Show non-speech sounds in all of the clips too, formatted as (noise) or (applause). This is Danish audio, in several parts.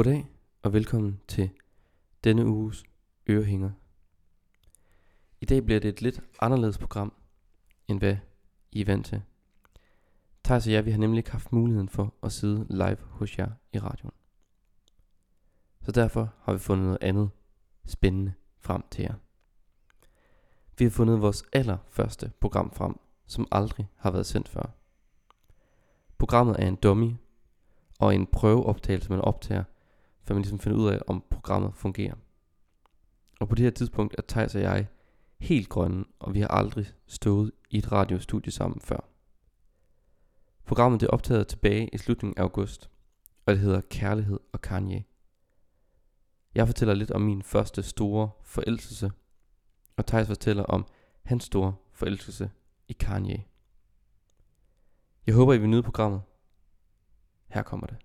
Goddag og velkommen til denne uges Ørehænger. I dag bliver det et lidt anderledes program, end hvad I er vant til. Thijs og jeg, vi har nemlig ikke haft muligheden for at sidde live hos jer i radioen. Så derfor har vi fundet noget andet spændende frem til jer. Vi har fundet vores allerførste program frem, som aldrig har været sendt før. Programmet er en dummy og en prøveoptagelse, man optager, før man ligesom finder ud af, om programmet fungerer. Og på det her tidspunkt er Thijs og jeg helt grønne, og vi har aldrig stået i et radiostudie sammen før. Programmet er optaget tilbage i slutningen af august, og det hedder Kærlighed og Kanye. Jeg fortæller lidt om min første store forelskelse, og Thijs fortæller om hans store forelskelse i Kanye. Jeg håber, I vil nyde programmet. Her kommer det.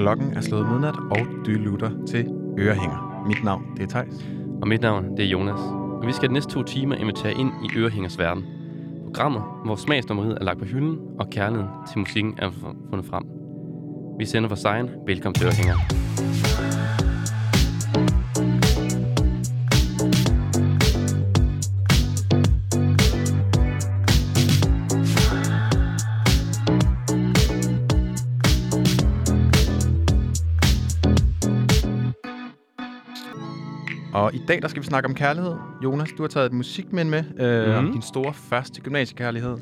Klokken er slået midnat, og du lytter til Ørehænger. Mit navn, det er Tejs. Og mit navn, det er Jonas. Og vi skal de næste to timer invitere ind i Ørehængers verden. Programmet, hvor smagsnummeriet er lagt på hylden, og kærligheden til musikken er fundet frem. Vi sender for sejren. Velkommen til Ørehænger. Og i dag der skal vi snakke om kærlighed. Jonas, du har taget et musikmænd med øh, mm-hmm. om Mhm. din store første gymnasiekærlighed.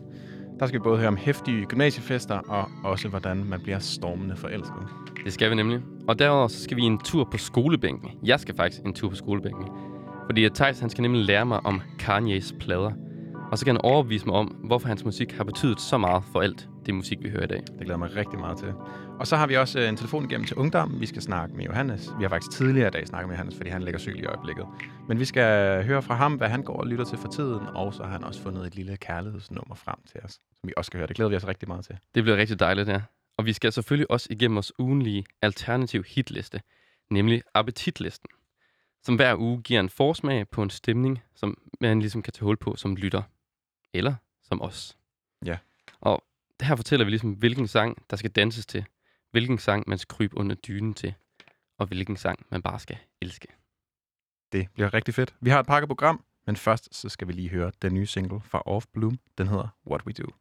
Der skal vi både høre om hæftige gymnasiefester, og også hvordan man bliver stormende forelsket. Det skal vi nemlig. Og derudover så skal vi en tur på skolebænken. Jeg skal faktisk en tur på skolebænken. Fordi Thijs, han skal nemlig lære mig om Kanye's plader. Og så kan han overbevise mig om, hvorfor hans musik har betydet så meget for alt det musik, vi hører i dag. Det glæder mig rigtig meget til. Og så har vi også øh, en telefon igennem til Ungdom. Vi skal snakke med Johannes. Vi har faktisk tidligere i dag snakket med Johannes, fordi han ligger syg i øjeblikket. Men vi skal høre fra ham, hvad han går og lytter til for tiden. Og så har han også fundet et lille kærlighedsnummer frem til os, som vi også skal høre. Det glæder vi os rigtig meget til. Det bliver rigtig dejligt, ja. Og vi skal selvfølgelig også igennem vores ugenlige alternativ hitliste, nemlig appetitlisten, som hver uge giver en forsmag på en stemning, som man ligesom kan tage hul på som lytter. Eller som os. Ja. Og her fortæller vi ligesom, hvilken sang, der skal danses til, hvilken sang, man skal krybe under dynen til, og hvilken sang, man bare skal elske. Det bliver rigtig fedt. Vi har et pakket program, men først så skal vi lige høre den nye single fra Off Bloom. Den hedder What We Do.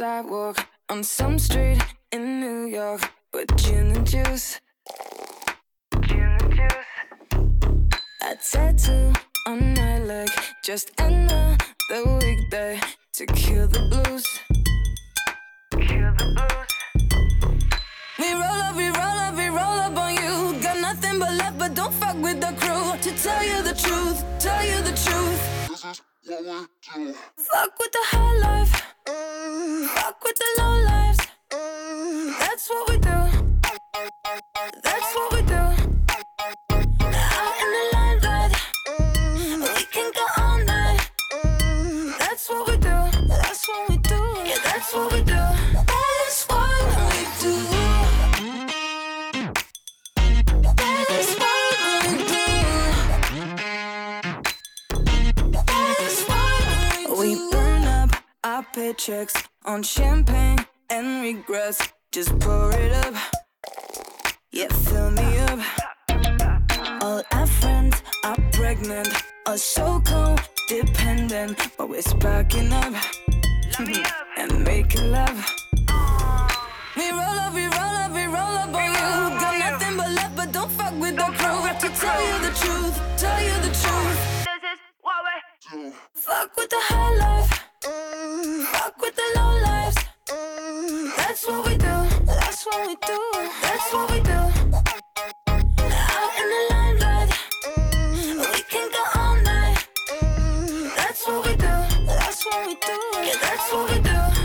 Sidewalk on some street in New York with gin and juice. Gin and juice. A tattoo on my leg, just another weekday to kill the blues. Kill the blues. We roll up, we roll up, we roll up on you. Got nothing but love, but don't fuck with the crew. To tell you the truth, tell you the truth. Fuck with the high life. Fuck with the low lives. That's what we do. Our paychecks on champagne and regrets. Just pour it up. Yeah, fill me up. All our friends are pregnant, are so codependent, but we're sparking up and making love. We roll up, we roll up, we roll up on you. Got nothing but love, but don't fuck with the crew. To tell you the truth, tell you the truth. This is what we Fuck with the high life. Fuck with the low lives. That's what we do. That's what we do. That's what we do. Out in the limelight. We can go all night. That's what we do. That's what we do. Yeah, that's what we do.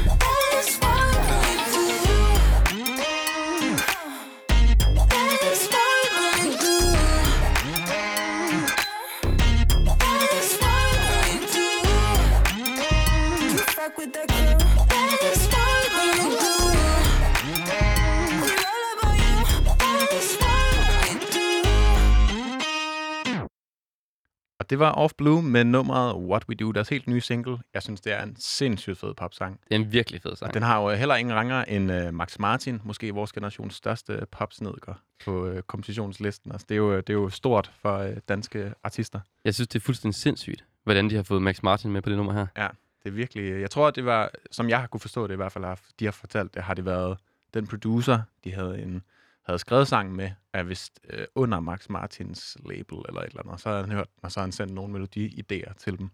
Og det var Off Blue med nummeret What We Do, deres helt nye single. Jeg synes, det er en sindssygt fed popsang. Det er en virkelig fed sang. Den har jo heller ingen ranger end uh, Max Martin, måske vores generations største popsnedker på uh, kompositionslisten. Altså, det, er jo, det er jo stort for uh, danske artister. Jeg synes, det er fuldstændig sindssygt, hvordan de har fået Max Martin med på det nummer her. Ja, det er virkelig... Jeg tror, det var, som jeg har kunne forstå det i hvert fald, har, de har fortalt det, har det været den producer, de havde en havde skrevet sangen med, er vist øh, under Max Martins label eller et eller andet. Og så har han hørt, og så har han sendt nogle melodiidéer til dem,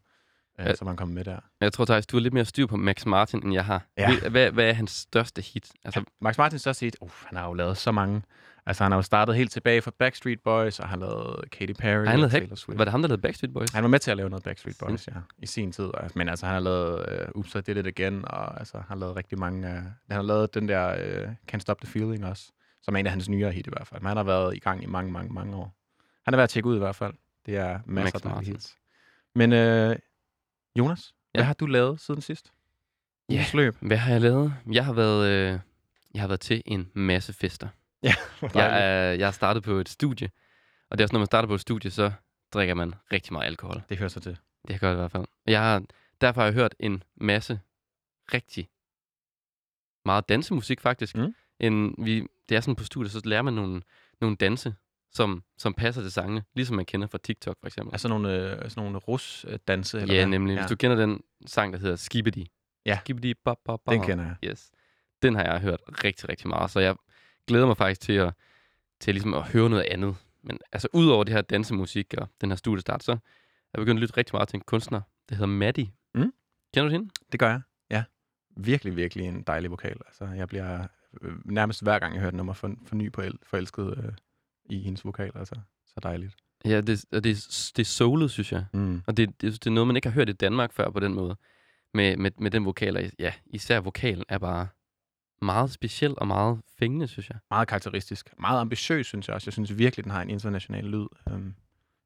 øh, Ja. som han kom med der. Jeg tror, Thijs, du har lidt mere styr på Max Martin, end jeg har. Ja. Hvad, hvad, er hans største hit? Altså, Ja, Max Martins største hit, uh, han har jo lavet så mange. Altså, han har jo startet helt tilbage fra Backstreet Boys, og han har lavet Katy Perry han Hack- Taylor Swift. var det ham, der lavede Backstreet Boys? Han var med til at lave noget Backstreet Boys, ja, i sin tid. Men altså, han har lavet uh, Oops, I Did It Again, og altså, han har lavet rigtig mange... Uh, han har lavet den der uh, Can't Stop the Feeling også, som er en af hans nyere hit i hvert fald. Men han har været i gang i mange, mange, mange år. Han er værd at tjekke ud i hvert fald. Det er masser af dejlige hits. Men uh, Jonas, ja. hvad Ja. har du lavet siden sidst? Ja. Ugens løb. Hvad har jeg lavet? Jeg har været, øh, jeg har været til en masse fester. (laughs) Hvor Jeg, er, jeg har startet på et studie, og det er også, når man starter på et studie, så drikker man rigtig meget alkohol. Det hører sig til. Det gør jeg i hvert fald. Jeg har, derfor har jeg hørt en masse rigtig meget dansemusik, faktisk. Mm. En, vi, det er sådan på studiet, så lærer man nogle, nogle danse, som, som passer til sangene, ligesom man kender fra TikTok, for eksempel. Altså nogle, øh, sådan nogle rus-danse? eller ja, hvad? nemlig. Hvis du kender den sang, der hedder Skibidi. Ja. Skibidi, ba, ba, ba. Den kender jeg. Yes. Den har jeg hørt rigtig, rigtig meget, så jeg glæder mig faktisk til at, til ligesom at høre noget andet. Men altså, udover det her dansemusik og den her studiestart, så er jeg begyndt at lytte rigtig meget til en kunstner, der hedder Maddie. Mm. Kender du hende? Det gør jeg, ja. Virkelig, virkelig en dejlig vokal. Altså, jeg bliver øh, nærmest hver gang, jeg hører et nummer, for, for ny på el, forelsket øh, i hendes vokal. Altså, så dejligt. Ja, det, og det, det er soulet, synes jeg. Mm. Og det, det, det er noget, man ikke har hørt i Danmark før på den måde. Med, med, med den vokal, ja, især vokalen er bare meget speciel og meget fængende, synes jeg. Meget karakteristisk. Meget ambitiøs, synes jeg også. Jeg synes virkelig, den har en international lyd. Um,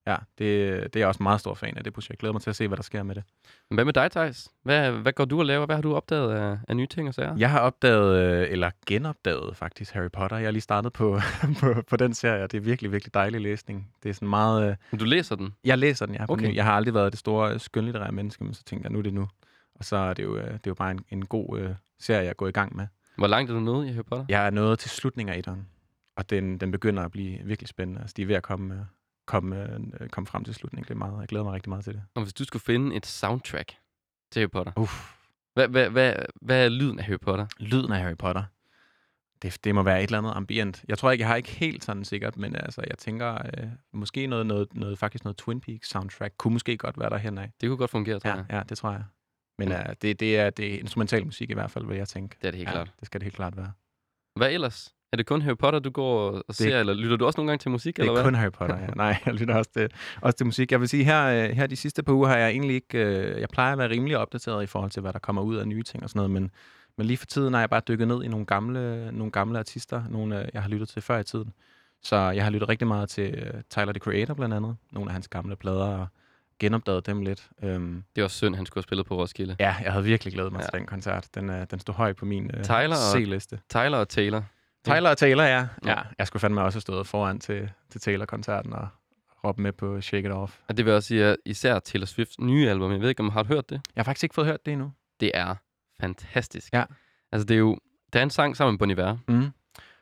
ja, det, det er jeg også meget stor fan af det projekt. Jeg glæder mig til at se, hvad der sker med det. Men hvad med dig, Thijs? Hvad, hvad går du og laver? Hvad har du opdaget af, af nye ting og sager? Jeg har opdaget, øh, eller genopdaget faktisk, Harry Potter. Jeg har lige startet på, (laughs) på, på den serie, og det er virkelig, virkelig dejlig læsning. Det er sådan meget... Øh, Men Du læser den? Jeg læser den, jeg, Okay. jeg har aldrig været det store øh, skønlitterære menneske, men så tænker jeg, nu er det nu. Og så er det jo, det er jo bare en, en god øh, serie, jeg er gået i gang med. Hvor langt er du nået i Harry Potter? Jeg er nået til slutningen af etteren, og den, den begynder at blive virkelig spændende. Altså, de er ved at komme, øh, komme, øh, komme frem til slutningen. Det er meget, jeg glæder mig rigtig meget til det. Og hvis du skulle finde et soundtrack til Harry Potter, Uff. hvad, hvad, hvad, hvad er lyden af Harry Potter? Lyden af Harry Potter, det, det må være et eller andet ambient. Jeg tror ikke, jeg har ikke helt sådan sikkert, men altså, jeg tænker, øh, måske noget, noget, noget, faktisk noget Twin Peaks soundtrack kunne måske godt være der henad. Det kunne godt fungere, tror Ja, jeg. ja, det tror jeg. Men Mm. uh, det, det, er, det er instrumental musik i hvert fald, vil jeg tænke. Det er det helt ja, klart. Det skal det helt klart være. Hvad ellers? Er det kun Harry Potter, du går og ser, eller lytter du også nogle gange til musik, Det eller er hvad? kun Harry Potter, ja. Nej, jeg lytter også til, også til musik. Jeg vil sige, her, øh, her de sidste par uger har jeg egentlig ikke... Øh, jeg plejer at være rimelig opdateret i forhold til, hvad der kommer ud af nye ting og sådan noget, men, men lige for tiden har jeg bare dykket ned i nogle gamle, nogle gamle artister, nogle øh, jeg har lyttet til før i tiden. Så jeg har lyttet rigtig meget til Tyler, the Creator blandt andet. Nogle af hans gamle plader, og genopdaget dem lidt. Øhm, Det var synd, han skulle have spillet på Roskilde. ja, jeg havde virkelig glædet mig Ja. til den koncert. Den, øh, den stod højt på min øh, Tyler og- C-liste. Tyler og Taylor. Tyler og Taylor, ja. Ja. Jeg skulle fandme også have stået foran til, til Taylor-koncerten og råbe med på Shake It Off. Og det vil også sige, at især Taylor Swifts nye album, jeg ved ikke, om har du hørt det? Jeg har faktisk ikke fået hørt det endnu. Det er fantastisk. Ja. Altså, det er jo... Der er en sang sammen med Bon Iver, Mm.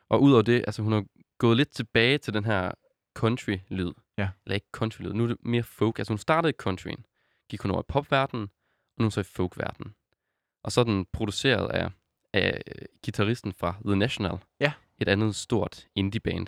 og udover det, altså hun har gået lidt tilbage til den her country-lyd. Ja. Eller ikke country-lyd, nu er det mere folk. Altså hun startede i countryen, gik hun over i popverdenen, og nu så i folkverdenen. Og så er den produceret af, af øh, gitarristen fra The National. Ja. Et andet stort indie-band.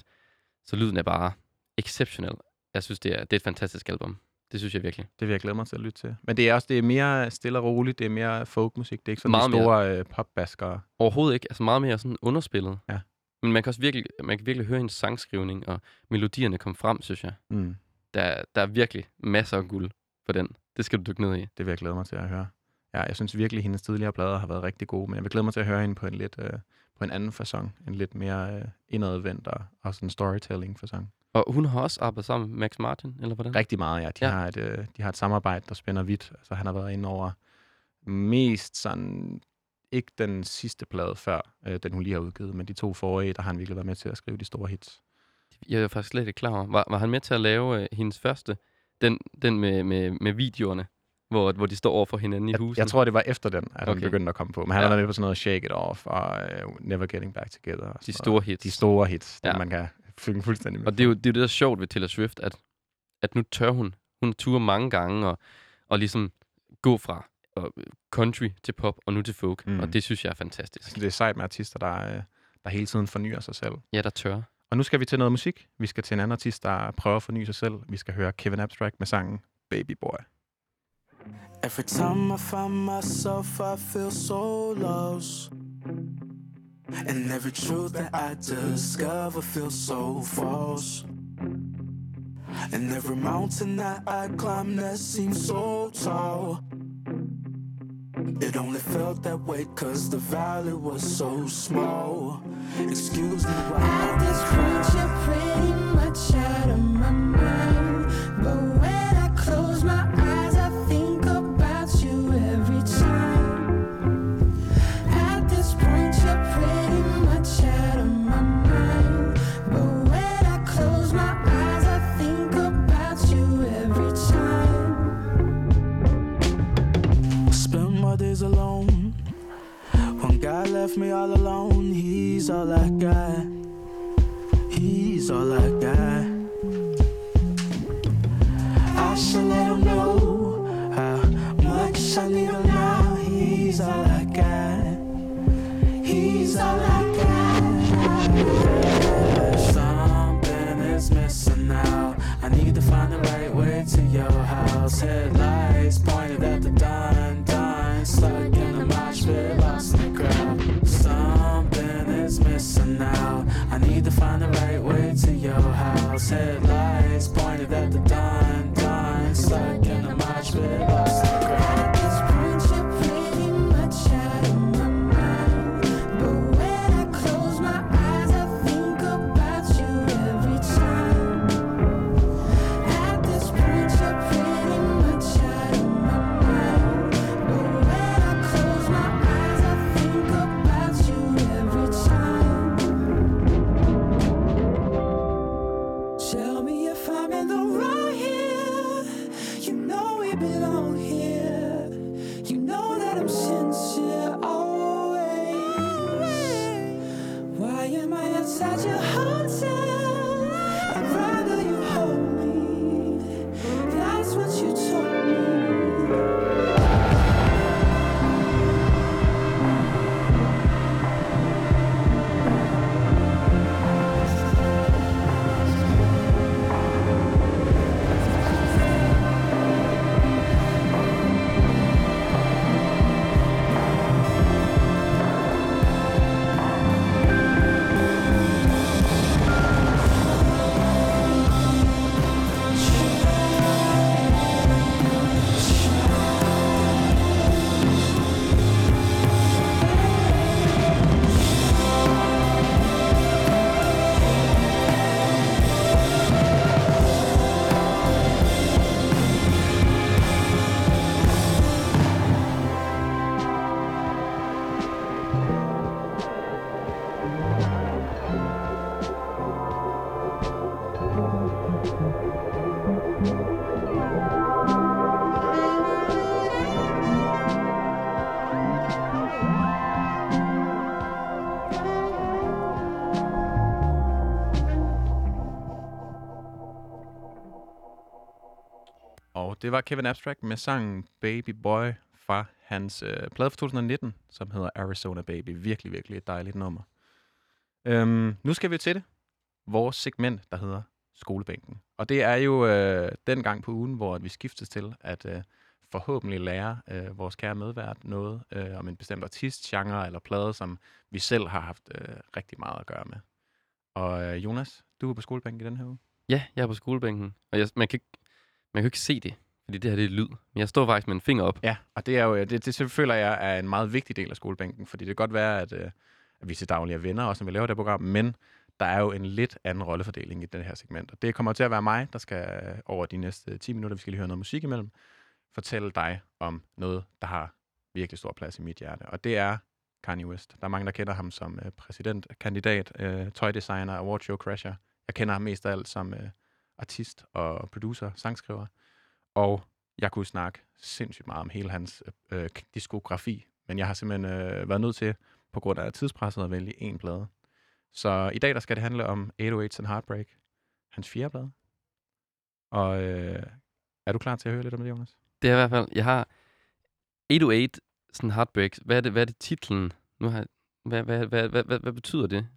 Så lyden er bare exceptionel. Jeg synes, det er, det er et fantastisk album. Det synes jeg virkelig. Det vil jeg glæde mig til at lytte til. Men det er også det er mere stille og roligt. Det er mere folkmusik. Det er ikke sådan Meget de store øh, popbaskere. Overhovedet ikke. Altså meget mere sådan underspillet. Ja. Men man kan også virkelig, man kan virkelig høre hendes sangskrivning, og melodierne kom frem, synes jeg. Mm. Der, der er virkelig masser af guld på den. Det skal du dykke ned i. Det vil jeg glæde mig til at høre. Ja, jeg synes virkelig, at hendes tidligere plader har været rigtig gode, men jeg vil glæde mig til at høre hende på en lidt øh, på en anden fasong. En lidt mere øh, indadvendt og, og sådan storytelling fasong. Og hun har også arbejdet sammen med Max Martin, eller hvordan? Rigtig meget, ja. De, Ja. Har et, øh, de har et samarbejde, der spænder vidt. Altså, han har været inde over mest sådan, ikke den sidste plade før, øh, den hun lige har udgivet, men de to forrige, der har han virkelig været med til at skrive de store hits. Jeg er faktisk slet ikke klar over. Var, var han med til at lave øh, hendes første Den, den med, med, med videoerne, hvor, hvor de står over for hinanden i Jeg, huset. jeg tror, det var efter den, at han Okay. begyndte at komme på. Men han Ja. var med på sådan noget Shake It Off og uh, Never Getting Back Together. Og de store hits. De store hits, ja. Man kan synge fuldstændig med. Og det er, jo, det er jo det, der er sjovt ved Taylor Swift, at, at nu tør hun. Hun turer mange gange og, og ligesom gå fra øh, country til pop og nu til folk. Mm. Mm. Og det synes jeg er fantastisk. Altså, det er sejt med artister, der, øh, der hele tiden fornyer sig selv. Ja, der tør. Og nu skal vi til noget musik. Vi skal til en anden artist, der prøver at forny sig selv. Vi skal høre Kevin Abstract med sangen Baby Boy. Every time I find myself, I feel so lost. And every truth that I discover feels so false. And every mountain that I climb that seems so tall. It only felt that way cause the valley was so small. Excuse me while I this point, you're pretty much out of my mind. Me all alone. He's all I got. He's all I got. I should let him know how much I need him now. He's all I got. He's all I got. Something is missing now. I need to find the right way to your house. Headlights pointed at the dime, I need to find the right way to your house. Headlights pointed at the dime, dime. Stuck in the mosh pit, det var Kevin Abstract med sangen Baby Boy fra hans øh, plade fra 2019, som hedder Arizona Baby. Virkelig, virkelig et dejligt nummer. Øhm, nu skal vi til det. Vores segment, der hedder Skolebænken. Og det er jo øh, den gang på ugen, hvor vi skiftes til at øh, forhåbentlig lære øh, vores kære medvært noget øh, om en bestemt artist, genre eller plade, som vi selv har haft øh, rigtig meget at gøre med. Og øh, Jonas, du er på skolebænken i den her uge. Ja, jeg er på skolebænken, og jeg, man, kan ikke, man kan ikke se det, fordi det her det er lyd. Men jeg står faktisk med en finger op. Ja, og det er jo, øh, det, det føler jeg er en meget vigtig del af skolebænken, fordi det kan godt være, at, øh, at vi til daglig er venner, også når vi laver det program, men der er jo en lidt anden rollefordeling i det her segment. Og det kommer til at være mig, der skal øh, over de næste øh, 10 minutter, vi skal lige høre noget musik imellem, fortælle dig om noget, der har virkelig stor plads i mit hjerte. Og det er Kanye West. Der er mange, der kender ham som øh, præsidentkandidat, øh, tøjdesigner, awardshow crasher. Jeg kender ham mest af alt som øh, artist og producer, sangskriver. Og jeg kunne snakke sindssygt meget om hele hans øh, diskografi, men jeg har simpelthen øh, været nødt til, på grund af tidspresset, at vælge en plade. Så i dag der skal det handle om 808's and Heartbreak, hans fjerde plade. Og øh, er du klar til at høre lidt om det, Jonas? Det er i hvert fald, jeg har 808 sådan Heartbreak. Hvad er det, hvad er det titlen? Nu har jeg, hvad, hvad, hvad, hvad, hvad, hvad betyder det?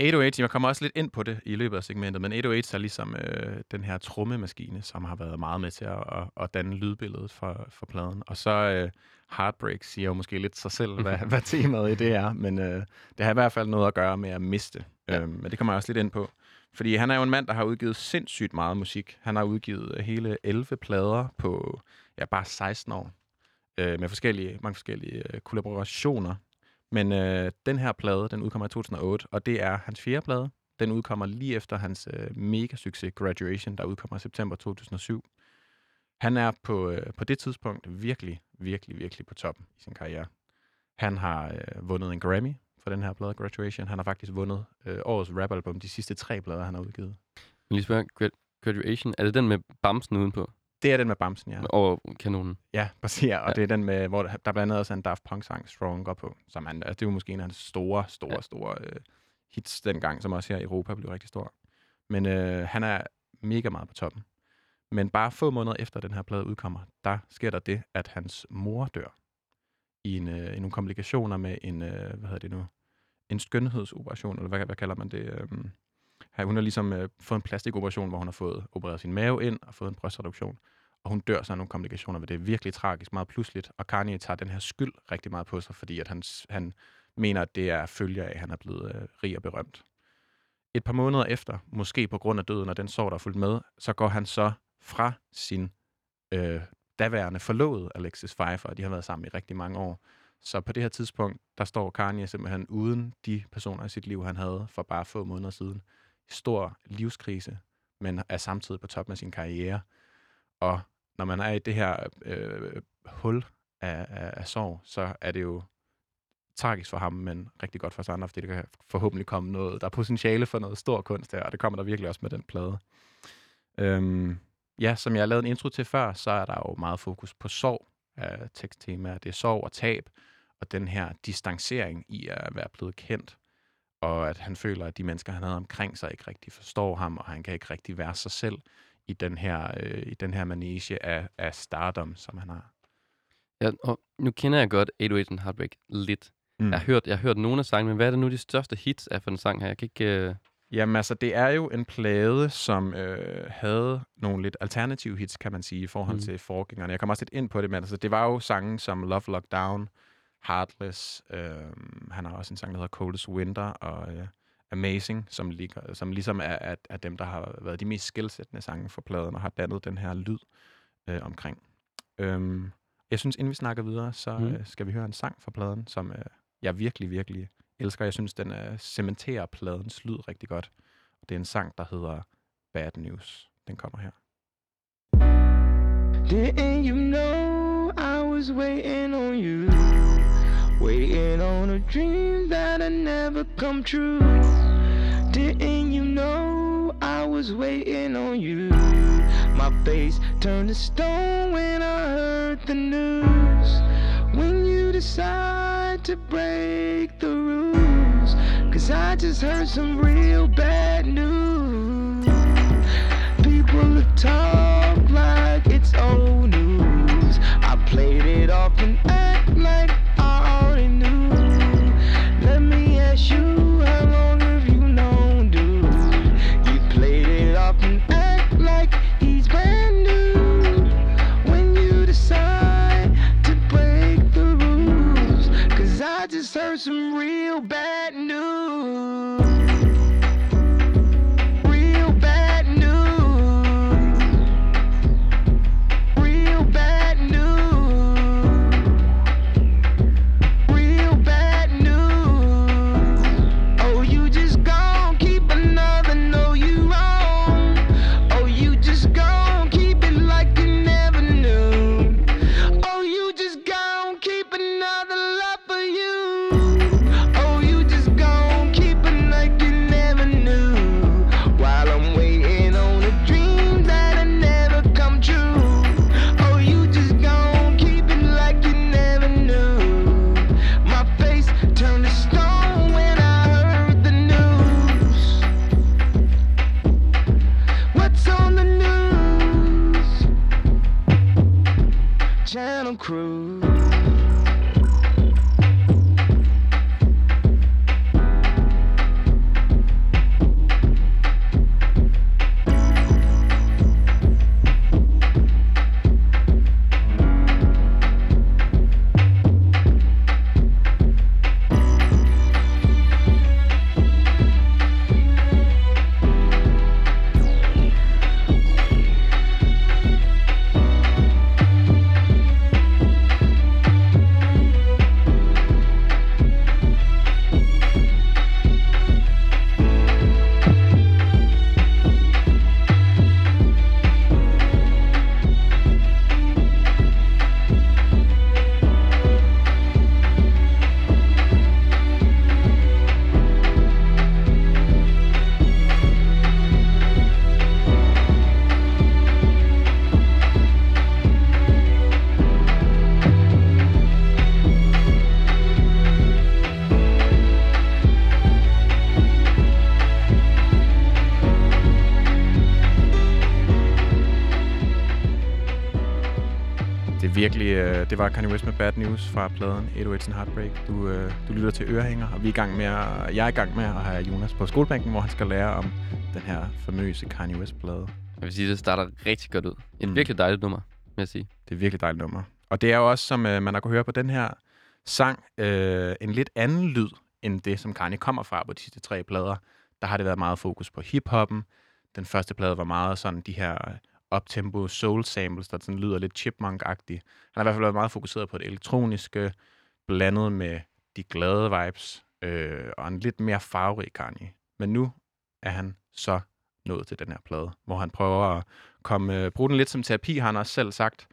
808, jeg kommer også lidt ind på det i løbet af segmentet, men 808 er ligesom øh, den her trommemaskine, som har været meget med til at, at, at danne lydbilledet for, for pladen. Og så øh, Heartbreak siger jo måske lidt sig selv, hvad, hvad temaet i det er, men øh, det har i hvert fald noget at gøre med at miste. Ja. Øhm, men det kommer jeg også lidt ind på. Fordi han er jo en mand, der har udgivet sindssygt meget musik. Han har udgivet øh, hele 11 plader på ja, bare 16 år. Øh, med forskellige, mange forskellige øh, kollaborationer. Men øh, den her plade, den udkommer i 2008, og det er hans fjerde plade. Den udkommer lige efter hans øh, mega-succes Graduation, der udkommer i september 2007. Han er på, øh, på det tidspunkt virkelig, virkelig, virkelig på toppen i sin karriere. Han har øh, vundet en Grammy for den her plade Graduation. Han har faktisk vundet øh, årets rapalbum de sidste tre plader, han har udgivet. Men lige spørge, Graduation, er det den med bamsen udenpå? Det er den med Bamsen, ja. Over kanonen? Ja, præcis. Ja, og Ja. det er den med, hvor der, blandt andet også er en Daft Punk-sang, Stronger på. Som han, altså, det er jo måske en af hans store, store, Ja. store øh, hits dengang, som også her i Europa blev rigtig stor. Men øh, han er mega meget på toppen. Men bare få måneder efter den her plade udkommer, der sker der det, at hans mor dør i, en, øh, i nogle komplikationer med en, øh, hvad hedder det nu, en skønhedsoperation, eller hvad, hvad kalder man det? Her, hun har ligesom øh, fået en plastikoperation, hvor hun har fået opereret sin mave ind og fået en brystreduktion og hun dør så af nogle komplikationer ved det. er virkelig tragisk, meget pludseligt. Og Kanye tager den her skyld rigtig meget på sig, fordi at han, han mener, at det er følger af, at han er blevet øh, rig og berømt. Et par måneder efter, måske på grund af døden og den sorg, der er fulgt med, så går han så fra sin øh, daværende forlovede Alexis Pfeiffer, og de har været sammen i rigtig mange år. Så på det her tidspunkt, der står Kanye simpelthen uden de personer i sit liv, han havde for bare få måneder siden. Stor livskrise, men er samtidig på top med sin karriere. Og når man er i det her øh, hul af, af, af sorg, så er det jo tragisk for ham, men rigtig godt for os andre, fordi det kan forhåbentlig komme noget, der er potentiale for noget stor kunst her, og det kommer der virkelig også med den plade. Øhm, ja, som jeg har lavet en intro til før, så er der jo meget fokus på sorg af teksttemaer. Det er sorg og tab, og den her distancering i at være blevet kendt, og at han føler, at de mennesker, han havde omkring sig, ikke rigtig forstår ham, og han kan ikke rigtig være sig selv i den her, øh, i den her manege af, af stardom, som han har. Ja, og nu kender jeg godt 808 and Heartbreak lidt. Mm. Jeg, har hørt, jeg har hørt nogle af sangene, men hvad er det nu, de største hits er for den sang her? Jeg kan ikke... Uh... Jamen altså, det er jo en plade, som øh, havde nogle lidt alternative hits, kan man sige, i forhold mm. til forgængerne. Jeg kommer også lidt ind på det, men altså, det var jo sange som Love Lockdown, Heartless, øh, han har også en sang, der hedder Coldest Winter, og øh, Amazing, som, ligger, som ligesom er, er, er dem, der har været de mest skilsættende sange for pladen, og har dannet den her lyd øh, omkring. Øhm, jeg synes, inden vi snakker videre, så Mm. øh, skal vi høre en sang fra pladen, som øh, jeg virkelig, virkelig elsker. Jeg synes, den øh, cementerer pladens lyd rigtig godt. Det er en sang, der hedder Bad News. Den kommer her. Didn't you know I was waiting on you? Waiting on a dream that'll never come true. Didn't you know I was waiting on you? My face turned to stone when I heard the news. When you decide to break the rules, cause I just heard some real bad news. People talk like some real bad øh, det var Kanye West med Bad News fra pladen 808's and Heartbreak. Du, øh, du lytter til Ørehænger, og vi er i gang med at, jeg er i gang med at have Jonas på skolebænken, hvor han skal lære om den her famøse Kanye West-plade. Jeg vil sige, det starter rigtig godt ud. Et Mm. virkelig dejligt nummer, vil jeg sige. Det er et virkelig dejligt nummer. Og det er jo også, som øh, man har kunne høre på den her sang, øh, en lidt anden lyd, end det, som Kanye kommer fra på de sidste tre plader. Der har det været meget fokus på hiphoppen. Den første plade var meget sådan de her uptempo soul samples, der sådan lyder lidt chipmunk-agtigt. Han har i hvert fald været meget fokuseret på det elektroniske, blandet med de glade vibes, øh, og en lidt mere farverig Kanye. Men nu er han så nået til den her plade, hvor han prøver at komme, øh, bruge den lidt som terapi, har han også selv sagt,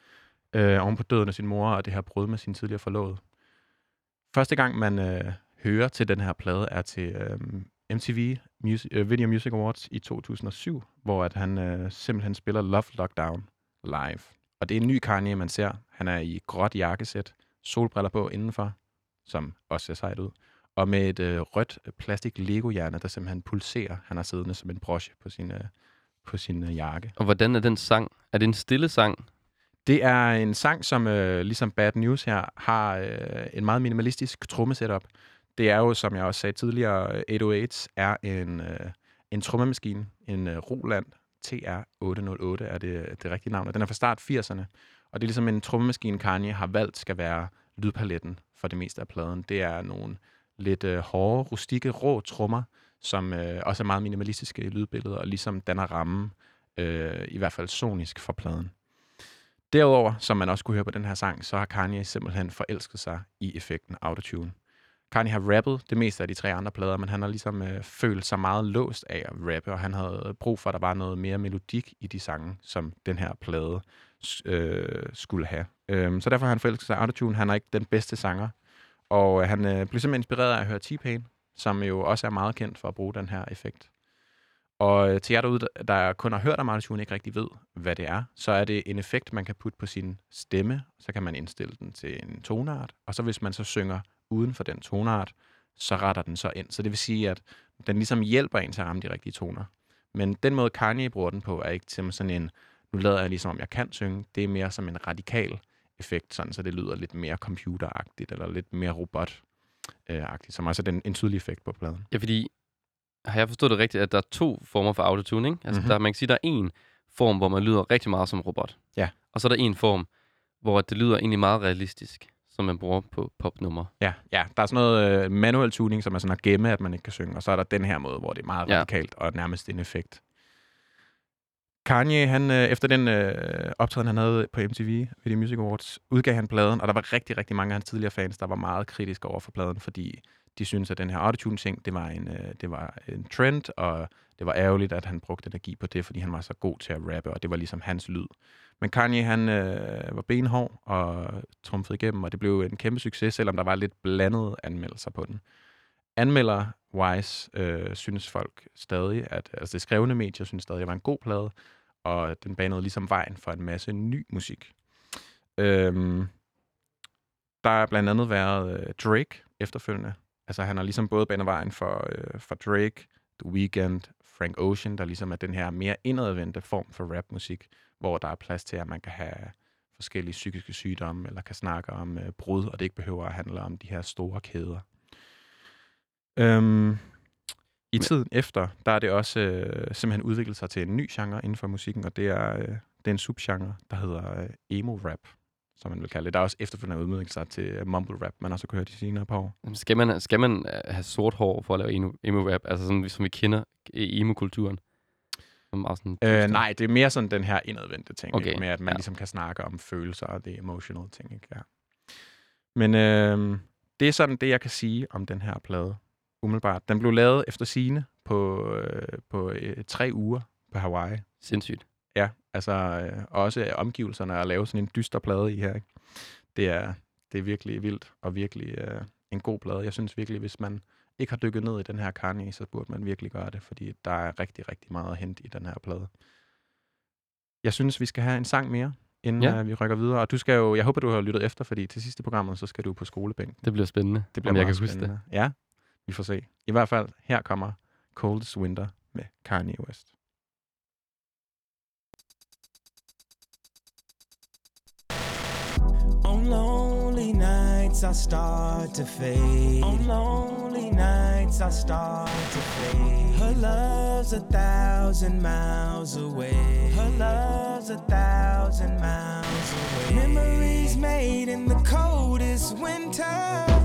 øh, oven på døden af sin mor og det her brud med sin tidligere forlovede. Første gang, man øh, hører til den her plade, er til øh, MTV Music, øh, Video Music Awards i 2007, hvor at han øh, simpelthen spiller Love Lockdown live. Og det er en ny Kanye, man ser. Han er i gråt jakkesæt, solbriller på indenfor, som også ser sejt ud, og med et øh, rødt plastik Lego-hjerne, der simpelthen pulserer. Han har siddende som en broche på sin, øh, på sin øh, jakke. Og hvordan er den sang? Er det en stille sang? Det er en sang, som øh, ligesom Bad News her, har øh, en meget minimalistisk trommesetup. Det er jo, som jeg også sagde tidligere, 808 er en, øh, en trommemaskine, en øh, Roland TR-808 er det, det rigtige navn, og den er fra start 80'erne. Og det er ligesom en trommemaskine, Kanye har valgt skal være lydpaletten for det meste af pladen. Det er nogle lidt øh, hårde, rustikke, rå trommer, som øh, også er meget minimalistiske i lydbilledet, og ligesom danner rammen, øh, i hvert fald sonisk for pladen. Derudover, som man også kunne høre på den her sang, så har Kanye simpelthen forelsket sig i effekten autotune. Kanye har rappet det meste af de tre andre plader, men han har ligesom øh, følt sig meget låst af at rappe, og han havde brug for, at der var noget mere melodik i de sange, som den her plade øh, skulle have. Øhm, så derfor har han forelsket sig autotune. Han er ikke den bedste sanger, og øh, han øh, blev simpelthen inspireret af at høre T-Pain, som jo også er meget kendt for at bruge den her effekt. Og øh, til jer derude, der- der kun har hørt om autotune, ikke rigtig ved, hvad det er, så er det en effekt, man kan putte på sin stemme. Så kan man indstille den til en tonart. Og så hvis man så synger uden for den tonart, så retter den så ind. Så det vil sige, at den ligesom hjælper en til at ramme de rigtige toner. Men den måde, Kanye bruger den på, er ikke som sådan en, nu lader jeg ligesom, om jeg kan synge. Det er mere som en radikal effekt, sådan, så det lyder lidt mere computeragtigt, eller lidt mere robot-agtigt, som også er den, en tydelig effekt på pladen. Ja, fordi har jeg forstået det rigtigt, at der er to former for autotune, ikke? Altså, Mhm. mm-hmm. der, man kan sige, der er en form, hvor man lyder rigtig meget som robot. Ja. Og så er der en form, hvor det lyder egentlig meget realistisk, som man bruger på popnummer. Ja, ja, der er sådan noget øh, manual tuning, som er sådan at gemme, at man ikke kan synge, og så er der den her måde, hvor det er meget Ja. radikalt og nærmest en effekt. Kanye, han, øh, efter den øh, optræden, han havde på MTV ved de Music Awards, udgav han pladen, og der var rigtig, rigtig mange af hans tidligere fans, der var meget kritiske over for pladen, fordi de synes at den her autotune-ting, det var, en, øh, det var en trend, og det var ærgerligt, at han brugte energi på det, fordi han var så god til at rappe, og det var ligesom hans lyd. Men Kanye, han øh, var benhård og trumfede igennem, og det blev en kæmpe succes, selvom der var lidt blandede anmeldelser på den. Anmelder-wise øh, synes folk stadig, at altså det skrevne medier synes stadig, at det var en god plade, og den banede ligesom vejen for en masse ny musik. Øhm, der har blandt andet været øh, Drake efterfølgende. Altså han har ligesom både banet vejen for, øh, for Drake, The Weeknd, Frank Ocean, der ligesom er den her mere indadvendte form for rapmusik, hvor der er plads til, at man kan have forskellige psykiske sygdomme, eller kan snakke om øh, brud, og det ikke behøver at handle om de her store kæder. Øhm, I tiden efter, der er det også øh, simpelthen udviklet sig til en ny genre inden for musikken, og det er, øh, det er en subgenre, der hedder øh, emo-rap, som man vil kalde det. Der er også efterfølgende udviklet sig til øh, mumble-rap, man også har hørt de senere par år. Skal man, skal man øh, have sort hår for at lave emo, emo-rap? Altså sådan, som vi kender i emo-kulturen? Som sådan Øh, nej, det er mere sådan den her indadvendte ting, okay. Okay, med at man ja. ligesom kan snakke om følelser og det emotional ting. Ikke? Ja. Men øh, det er sådan det, jeg kan sige om den her plade, umiddelbart. Den blev lavet efter sine på, øh, på øh, tre uger på Hawaii. Sindssygt. Altså øh, også omgivelserne at lave sådan en dyster plade i her. Ikke? Det, er, det er virkelig vildt og virkelig øh, en god plade. Jeg synes virkelig, hvis man ikke har dykket ned i den her Kanye, så burde man virkelig gøre det, fordi der er rigtig, rigtig meget at hente i den her plade. Jeg synes, vi skal have en sang mere, inden Ja. ja. vi rykker videre. Og du skal jo, jeg håber, du har lyttet efter, fordi til sidste programmet, så skal du på skolebænk. Det bliver spændende, Det bliver om jeg kan huske det. spændende. Ja, vi får se. I hvert fald, her kommer Coldest Winter med Kanye West. Nights I start to fade. On lonely nights I start to fade. Her love's a thousand miles away. Her love's a thousand miles away. Memories made in the coldest winter.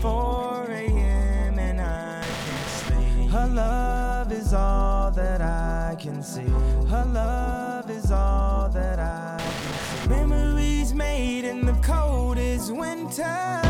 4 a.m. and I can't sleep. Her love is all that I can see. Her love is all that I can see. Memories made in the coldest winter.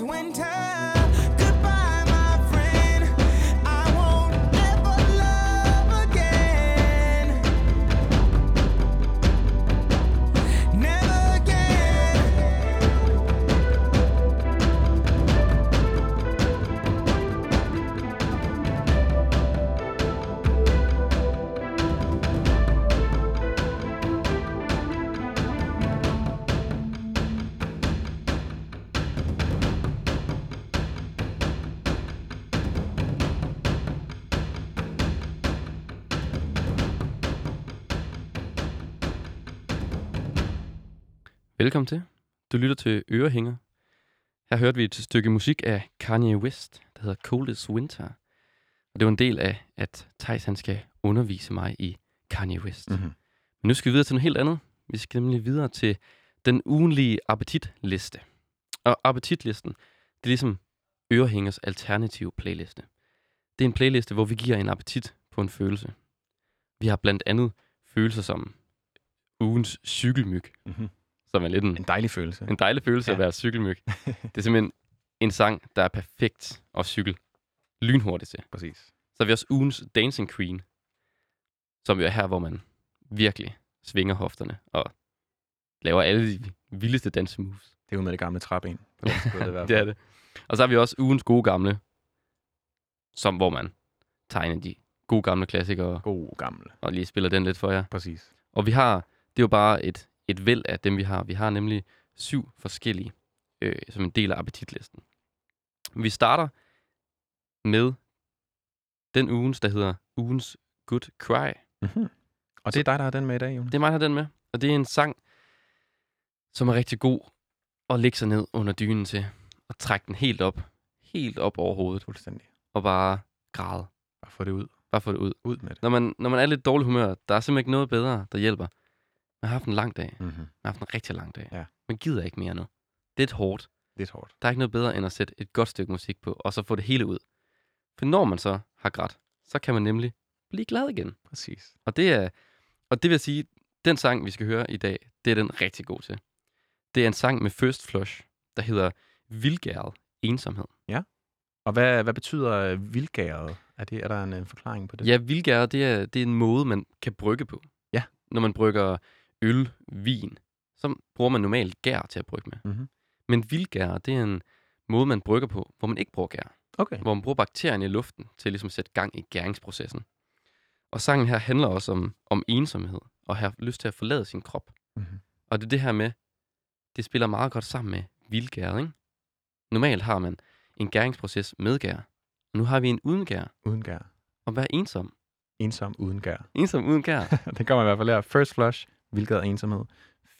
Coldest Velkommen til. Du lytter til Ørehænger. Her hørte vi et stykke musik af Kanye West, der hedder Coldest Winter. Og det var en del af, at Thijs han skal undervise mig i Kanye West. Mhm. Men nu skal vi videre til noget helt andet. Vi skal nemlig videre til den ugenlige appetitliste. Og appetitlisten, det er ligesom Ørehængers alternative playliste. Det er en playliste, hvor vi giver en appetit på en følelse. Vi har blandt andet følelser som ugens cykelmyg, Mhm. Som er lidt en, En dejlig følelse. en dejlig følelse ja. At være cykelmyg. (laughs) det er simpelthen en sang, der er perfekt at cykle lynhurtigt til. Præcis. Så har vi også ugens Dancing Queen, som jo er her, hvor man virkelig svinger hofterne og laver alle de vildeste dansemoves. Det er jo med det gamle træben. På (laughs) hvert Det er det. Og så har vi også ugens gode gamle, som hvor man tegner de gode gamle klassikere God gammel. og lige spiller den lidt for jer. Præcis. Og vi har, det er jo bare et, et væld af dem, vi har. Vi har nemlig syv forskellige, øh, som en del af appetitlisten. Vi starter med den ugens, der hedder ugens Good Cry. Mm-hmm. Og det er dig, der har den med i dag, Jonas. Det er mig, der har den med. Og det er en sang, som er rigtig god at lægge sig ned under dynen til. Og trække den helt op. Helt op over hovedet. Fuldstændig. Og bare græde. Bare få det ud. Bare få det ud. Ud med det. Når man, når man er lidt dårlig humør, der er simpelthen ikke noget bedre, der hjælper. Man har haft en lang dag. Mm-hmm. Man har haft en rigtig lang dag. Ja. Man gider ikke mere nu. Det er hårdt. Lidt hårdt. Der er ikke noget bedre, end at sætte et godt stykke musik på, og så få det hele ud. For når man så har grædt, så kan man nemlig blive glad igen. Præcis. Og det er, og det vil sige, den sang, vi skal høre i dag, det er den rigtig god til. Det er en sang med First Flush, der hedder Vildgæret Ensomhed. Og hvad, hvad betyder øh, vildgæret? Er, det, er der en, en forklaring på det? Ja, vildgæret, det er, det er en måde, man kan brygge på. Ja. Når man brygger øl, vin, så bruger man normalt gær til at brygge med. Mhm. Men vildgær, det er en måde, man brygger på, hvor man ikke bruger gær. Okay. Hvor man bruger bakterierne i luften til ligesom at sætte gang i gæringsprocessen. Og sangen her handler også om, om ensomhed, og have lyst til at forlade sin krop. Mm-hmm. Og det er det her med, det spiller meget godt sammen med vildgær, ikke? Normalt har man en gæringsproces med gær. Nu har vi en uden gær. Uden gær. at være ensom. Ensom uden gær. Ensom uden kær. (laughs) det kommer i hvert fald her. First Flush, Vildgade Ensomhed,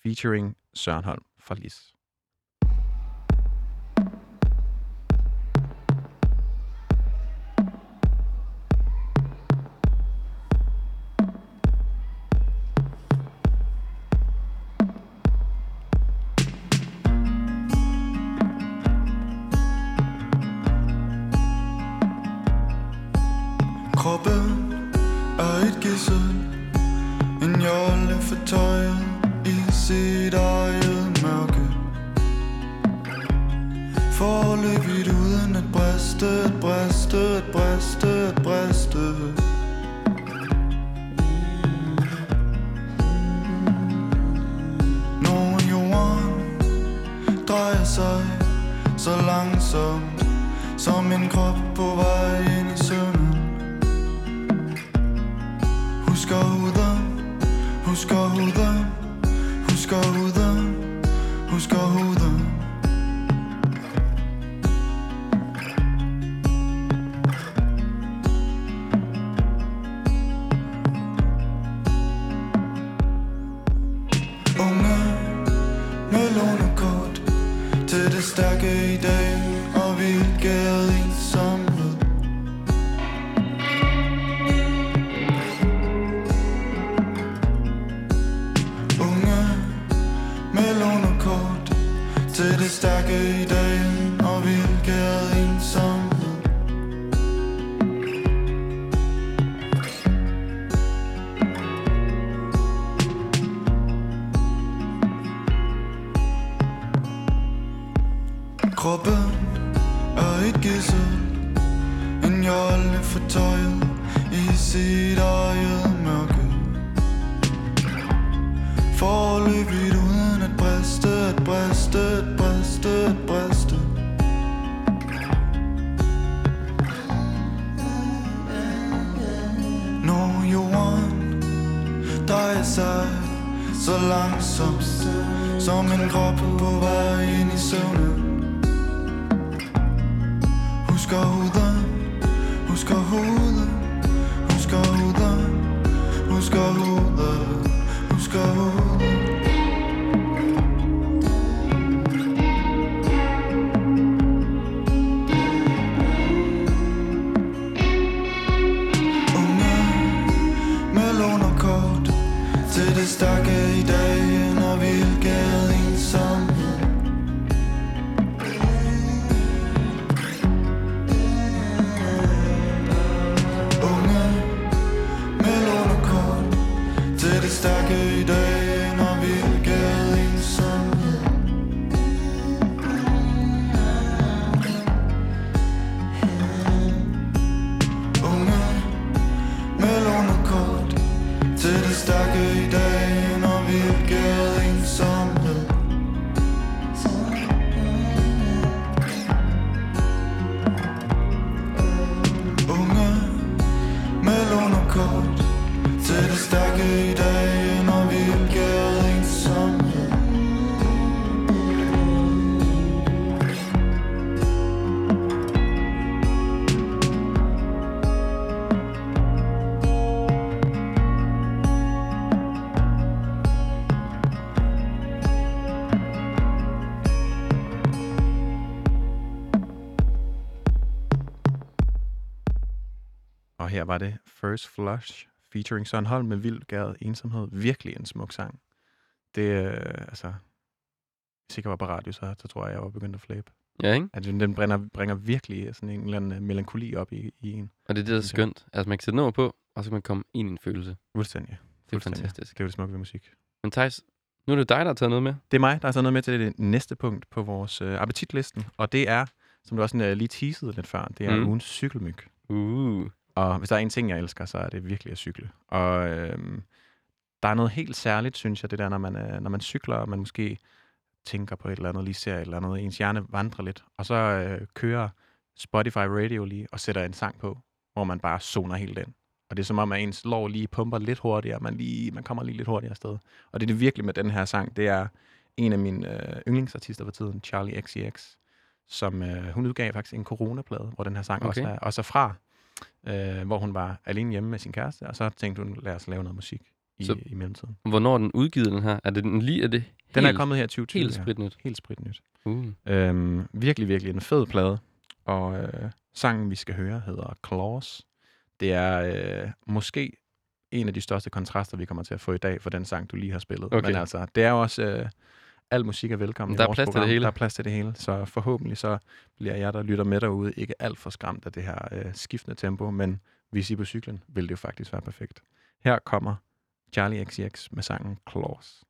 featuring Søren Holm fra Lis. Som Som en krop på vej ind i søvnen. Husker huden, husker huden, husker huden, husker huden. Unge med lånekort til det stærke i dag. First Flush featuring Søren Holm med Vildgade Ensomhed. Virkelig en smuk sang. Det, øh, altså, hvis ikke jeg var på radio, så, så tror jeg, jeg var begyndt at flæbe. Ja, ikke? Altså, den bringer, bringer virkelig sådan en eller anden øh, melankoli op i, i en. Og det er det, der er skønt. Altså, man kan sætte nummer på, og så kan man komme ind i en følelse. Fuldstændig. Det er fantastisk. Det er jo det smukke ved musik. Men Thijs, nu er det dig, der har taget noget med. Det er mig, der har taget noget med til det næste punkt på vores øh, appetitlisten. Og det er, som du også sådan, øh, lige teasede lidt før, det er mm. ugens cykelmyg. Uh. Og hvis der er en ting, jeg elsker, så er det virkelig at cykle. Og øhm, der er noget helt særligt, synes jeg, det der, når man, øh, når man cykler, og man måske tænker på et eller andet, lige ser et eller andet, ens hjerne vandrer lidt, og så øh, kører Spotify Radio lige og sætter en sang på, hvor man bare zoner helt ind. Og det er som om, at ens lår lige pumper lidt hurtigere, man, lige, man kommer lige lidt hurtigere afsted. Og det er det virkelig med den her sang, det er en af mine øh, yndlingsartister for tiden, Charlie XCX, som øh, hun udgav faktisk en coronaplade, hvor den her sang Okay. også er, også er fra. Øh, hvor hun var alene hjemme med sin kæreste, og så tænkte hun, lad os lave noget musik i, Så- i mellemtiden. Hvornår er den udgivet, den her? Er det den lige? Er det Den helt, er kommet her i 2020. helt ja. spritnyt? Helt spritnyt. Uh. Øhm, virkelig, virkelig en fed plade. Og øh, sangen, vi skal høre, hedder Claws. Det er øh, måske en af de største kontraster, vi kommer til at få i dag for den sang, du lige har spillet. Okay. Men altså, det er jo også... Øh, al musik er velkommen Der er plads til det hele. Der er plads til det hele. Så forhåbentlig så bliver jeg, der lytter med derude, ikke alt for skræmt af det her øh, skiftende tempo, men hvis I er på cyklen, vil det jo faktisk være perfekt. Her kommer Charlie XCX med sangen Claws.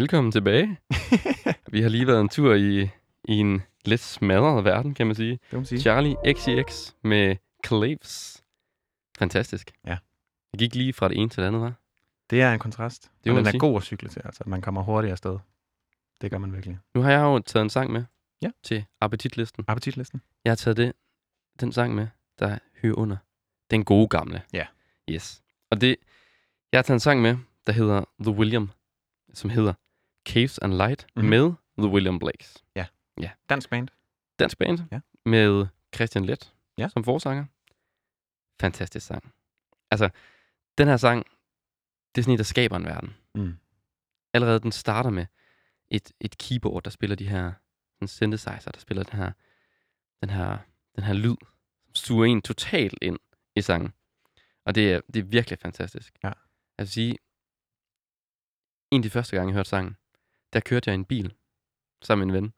Velkommen tilbage. (laughs) Vi har lige været en tur i, i en lidt smadret verden, kan man sige. Det man sige. Charlie XCX med Claves. Fantastisk. Ja. Det gik lige fra det ene til det andet, var. Det er en kontrast. Det den er sige. god at cykle til, altså. Man kommer hurtigere afsted. Det gør man virkelig. Nu har jeg jo taget en sang med Ja. til appetitlisten. Appetitlisten? Jeg har taget det, den sang med, der hører under. Den gode gamle. Ja. Yes. Og det, jeg har taget en sang med, der hedder The William, som hedder Caves and Light Mhm. mm-hmm. med The William Blakes. Dansk band. Dansk band Ja. med Christian Let Ja. som forsanger. Fantastisk sang. Altså, den her sang, det er sådan en, der skaber en verden. Mm. Allerede den starter med et, et keyboard, der spiller de her en synthesizer, der spiller den her, den her, den her lyd, som suger en totalt ind i sangen. Og det er, det er virkelig fantastisk. Ja. Jeg vil sige, en af de første gange, jeg hørte sangen, der kørte jeg en bil sammen med en ven.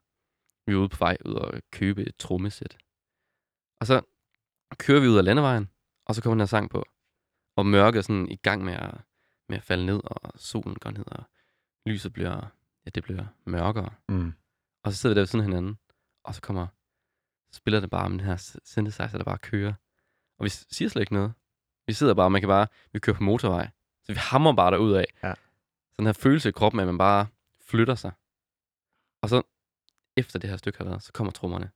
Vi var ude på vej ud og købe et trommesæt. Og så kører vi ud af landevejen, og så kommer den her sang på. Og mørket er sådan i gang med at, med at falde ned, og solen går ned, og lyset bliver, ja, det bliver mørkere. Mm. Og så sidder vi der ved siden af hinanden, og så kommer, spiller det bare med den her synthesizer, der bare kører. Og vi siger slet ikke noget. Vi sidder bare, man kan bare, vi kører på motorvej. Så vi hammer bare derud af. Ja. Så den her følelse i kroppen, at man bare flytter sig. Og så, efter det her stykke har været, så kommer trommerne.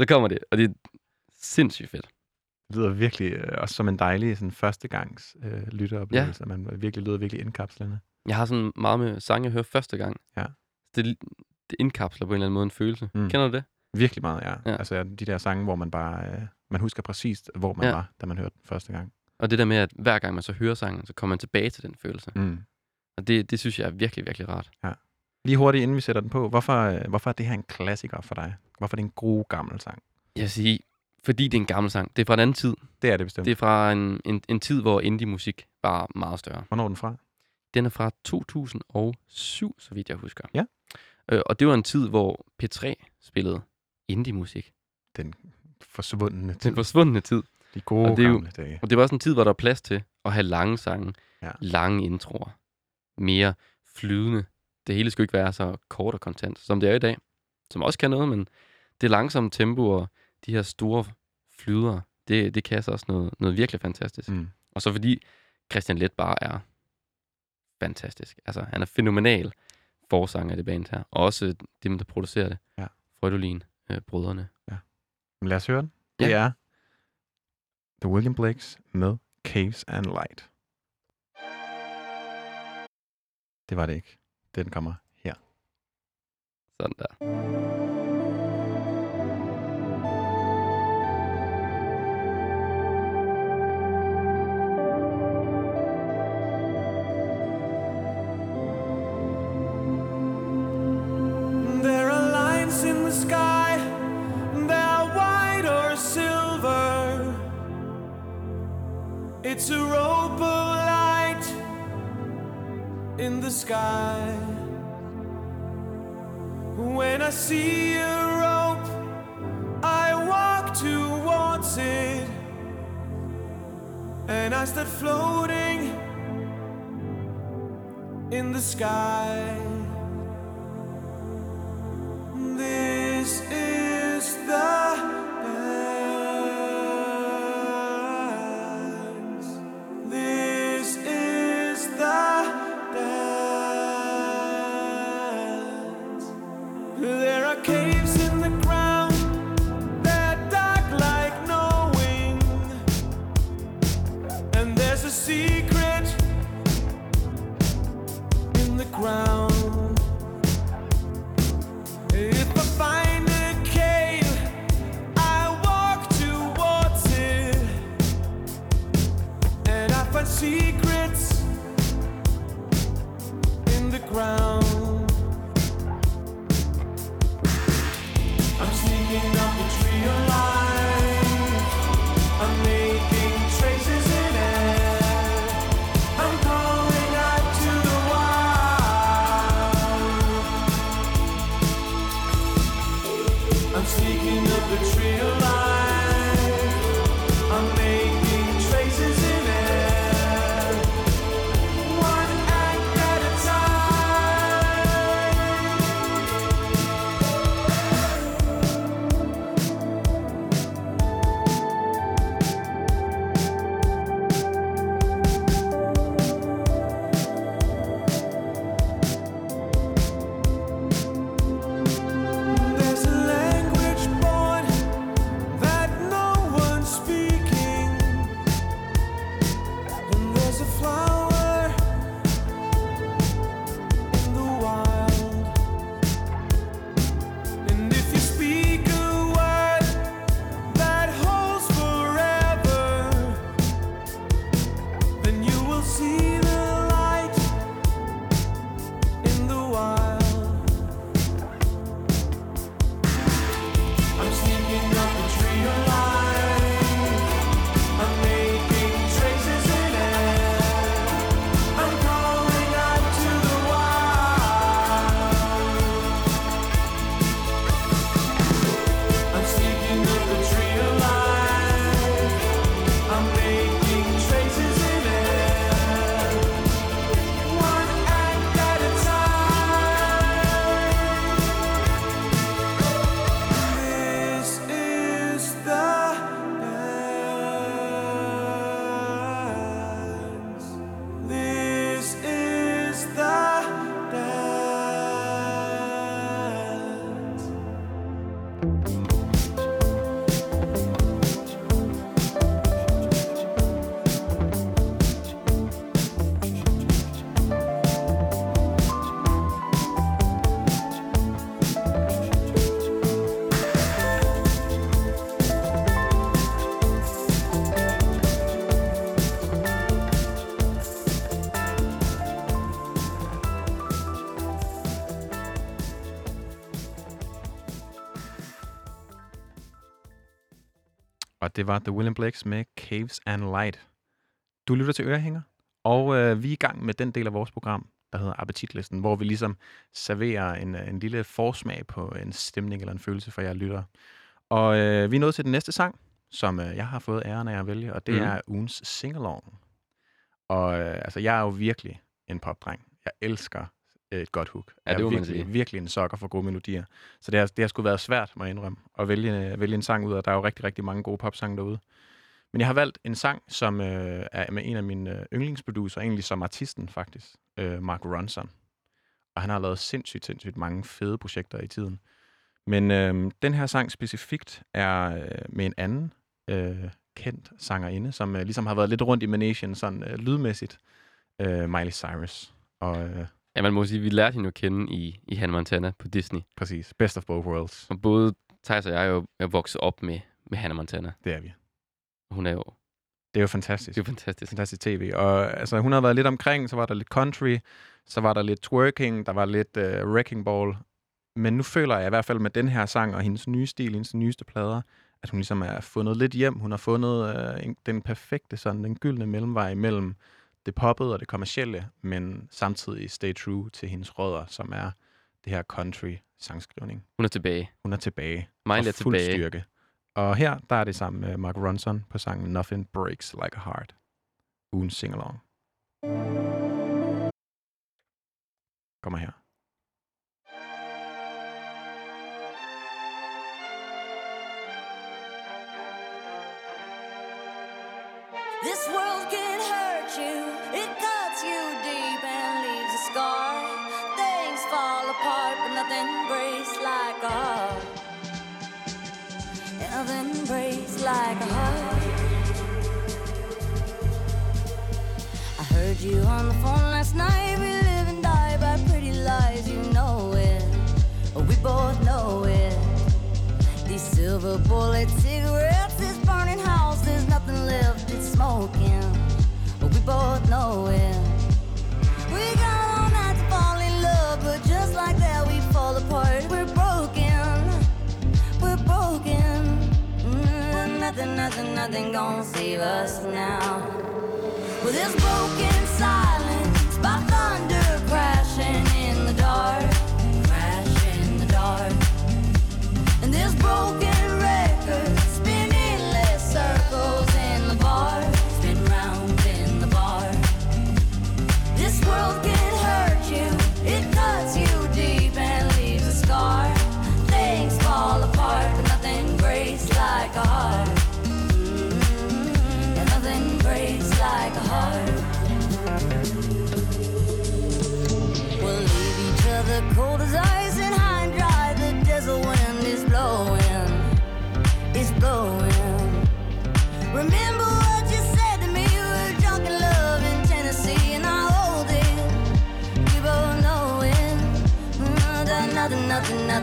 Så kommer det, og det er sindssygt fedt. Det lyder virkelig øh, også som en dejlig sådan, førstegangs øh, lytteoplevelse. Ja. Man virkelig lyder virkelig indkapslende. Jeg har sådan meget med sange, jeg hører første gang. Ja. Det, det indkapsler på en eller anden måde en følelse. Mm. Kender du det? Virkelig meget, ja. Ja. Altså de der sange, hvor man bare... Øh, man husker præcis, hvor man ja. var, da man hørte den første gang. Og det der med, at hver gang man så hører sangen, så kommer man tilbage til den følelse. Mm. Og det, det synes jeg er virkelig, virkelig rart. Lige hurtigt, inden vi sætter den på. Hvorfor, øh, hvorfor er det her en klassiker for dig? Hvorfor er det en god gammel sang? Jeg vil sige, fordi det er en gammel sang. Det er fra en anden tid. Det er det bestemt. Det er fra en, en, en tid, hvor indie-musik var meget større. Hvornår er den fra? Den er fra 2007, så vidt jeg husker. Ja. Øh, og det var en tid, hvor P3 spillede indie-musik. Den forsvundne tid. Den forsvundne tid. De gode Og det er jo- gamle dage. Og det var også en tid, hvor der var plads til at have lange sange, Ja. lange introer, mere flydende. Det hele skulle ikke være så kort og kontant, som det er i dag. Som også kan noget, men det langsomme tempo og de her store flyder, det, det kan altså også noget, noget virkelig fantastisk. Mm. Og så fordi Christian Let bare er fantastisk. Altså, han er fænomenal forsanger i det band her. Og også dem, der producerer det. Ja. Frødolin, øh, brødrene. Men lad os høre den. Ja. Det er The William Blakes med Caves and Light. Det var det ikke. Den kommer her. Sådan der. There are lines in the sky. When I see a rope, I walk towards it, and I start floating in the sky. Og det var The William Blakes med Caves and Light. Du lytter til Ørehænger, og øh, vi er i gang med den del af vores program, der hedder Appetitlisten, hvor vi ligesom serverer en, øh, en lille forsmag på en stemning eller en følelse for jer lyttere. Og øh, vi er nået til den næste sang, som øh, jeg har fået æren af at vælge, og det mm. er ugens singalong. Og øh, altså, jeg er jo virkelig en popdreng. Jeg elsker et godt hook. Ja, det er virkelig, sige. virkelig en sokker for gode melodier. Så det har, det har sgu været svært, må jeg indrømme, at vælge, vælge en sang ud af. Der er jo rigtig, rigtig mange gode popsange derude. Men jeg har valgt en sang, som øh, er med en af mine øh, yndlingsproducer, egentlig som artisten faktisk, øh, Mark Ronson. Og han har lavet sindssygt, sindssygt mange fede projekter i tiden. Men øh, den her sang specifikt er øh, med en anden øh, kendt sangerinde, som øh, ligesom har været lidt rundt i Manation, sådan øh, lydmæssigt, øh, Miley Cyrus. Og øh, Ja, man må sige, vi lærte hende jo at kende i, i Hannah Montana på Disney. præcis, best of both worlds, Og både Thijs og jeg er jo er vokset op med, med Hannah Montana. det er vi. Hun er jo, Det er jo fantastisk. det er jo fantastisk. fantastisk tv. Og altså, hun har været lidt omkring, så var der lidt country, så var der lidt twerking, der var lidt uh, wrecking ball. Men nu føler jeg i hvert fald med den her sang og hendes nye stil, hendes nyeste plader, at hun ligesom er fundet lidt hjem. Hun har fundet en, den perfekte, sådan den gyldne mellemvej mellem det poppede og det kommercielle, men samtidig stay true til hendes rødder, som er det her country sangskrivning. Hun er tilbage. Hun er tilbage. Miley er og fuld tilbage. styrke. Og her, der er det sammen med Mark Ronson på sangen Nothing Breaks Like a Heart. Ugen singalong. Kommer her. This world can you, it cuts you deep and leaves a scar. Things fall apart, but nothing breaks like a heart. Nothing breaks like a heart. I heard you on the phone last night. We live and die by pretty lies, you know it. We both know it. These silver bullet cigarettes, this burning house, there's nothing left, it's smoking. Both know it. We got all night to fall in love, but just like that, we fall apart. We're broken, we're broken. Mm, nothing, nothing, nothing gonna save us now. With this broken silence, by thunder crashing in the dark, crash in the dark. And this broken world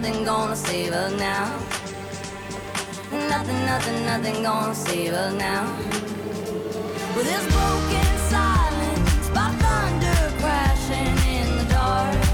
nothing, gonna save us now. Nothing, nothing, nothing gonna save us now. With this broken silence, by thunder crashing in the dark,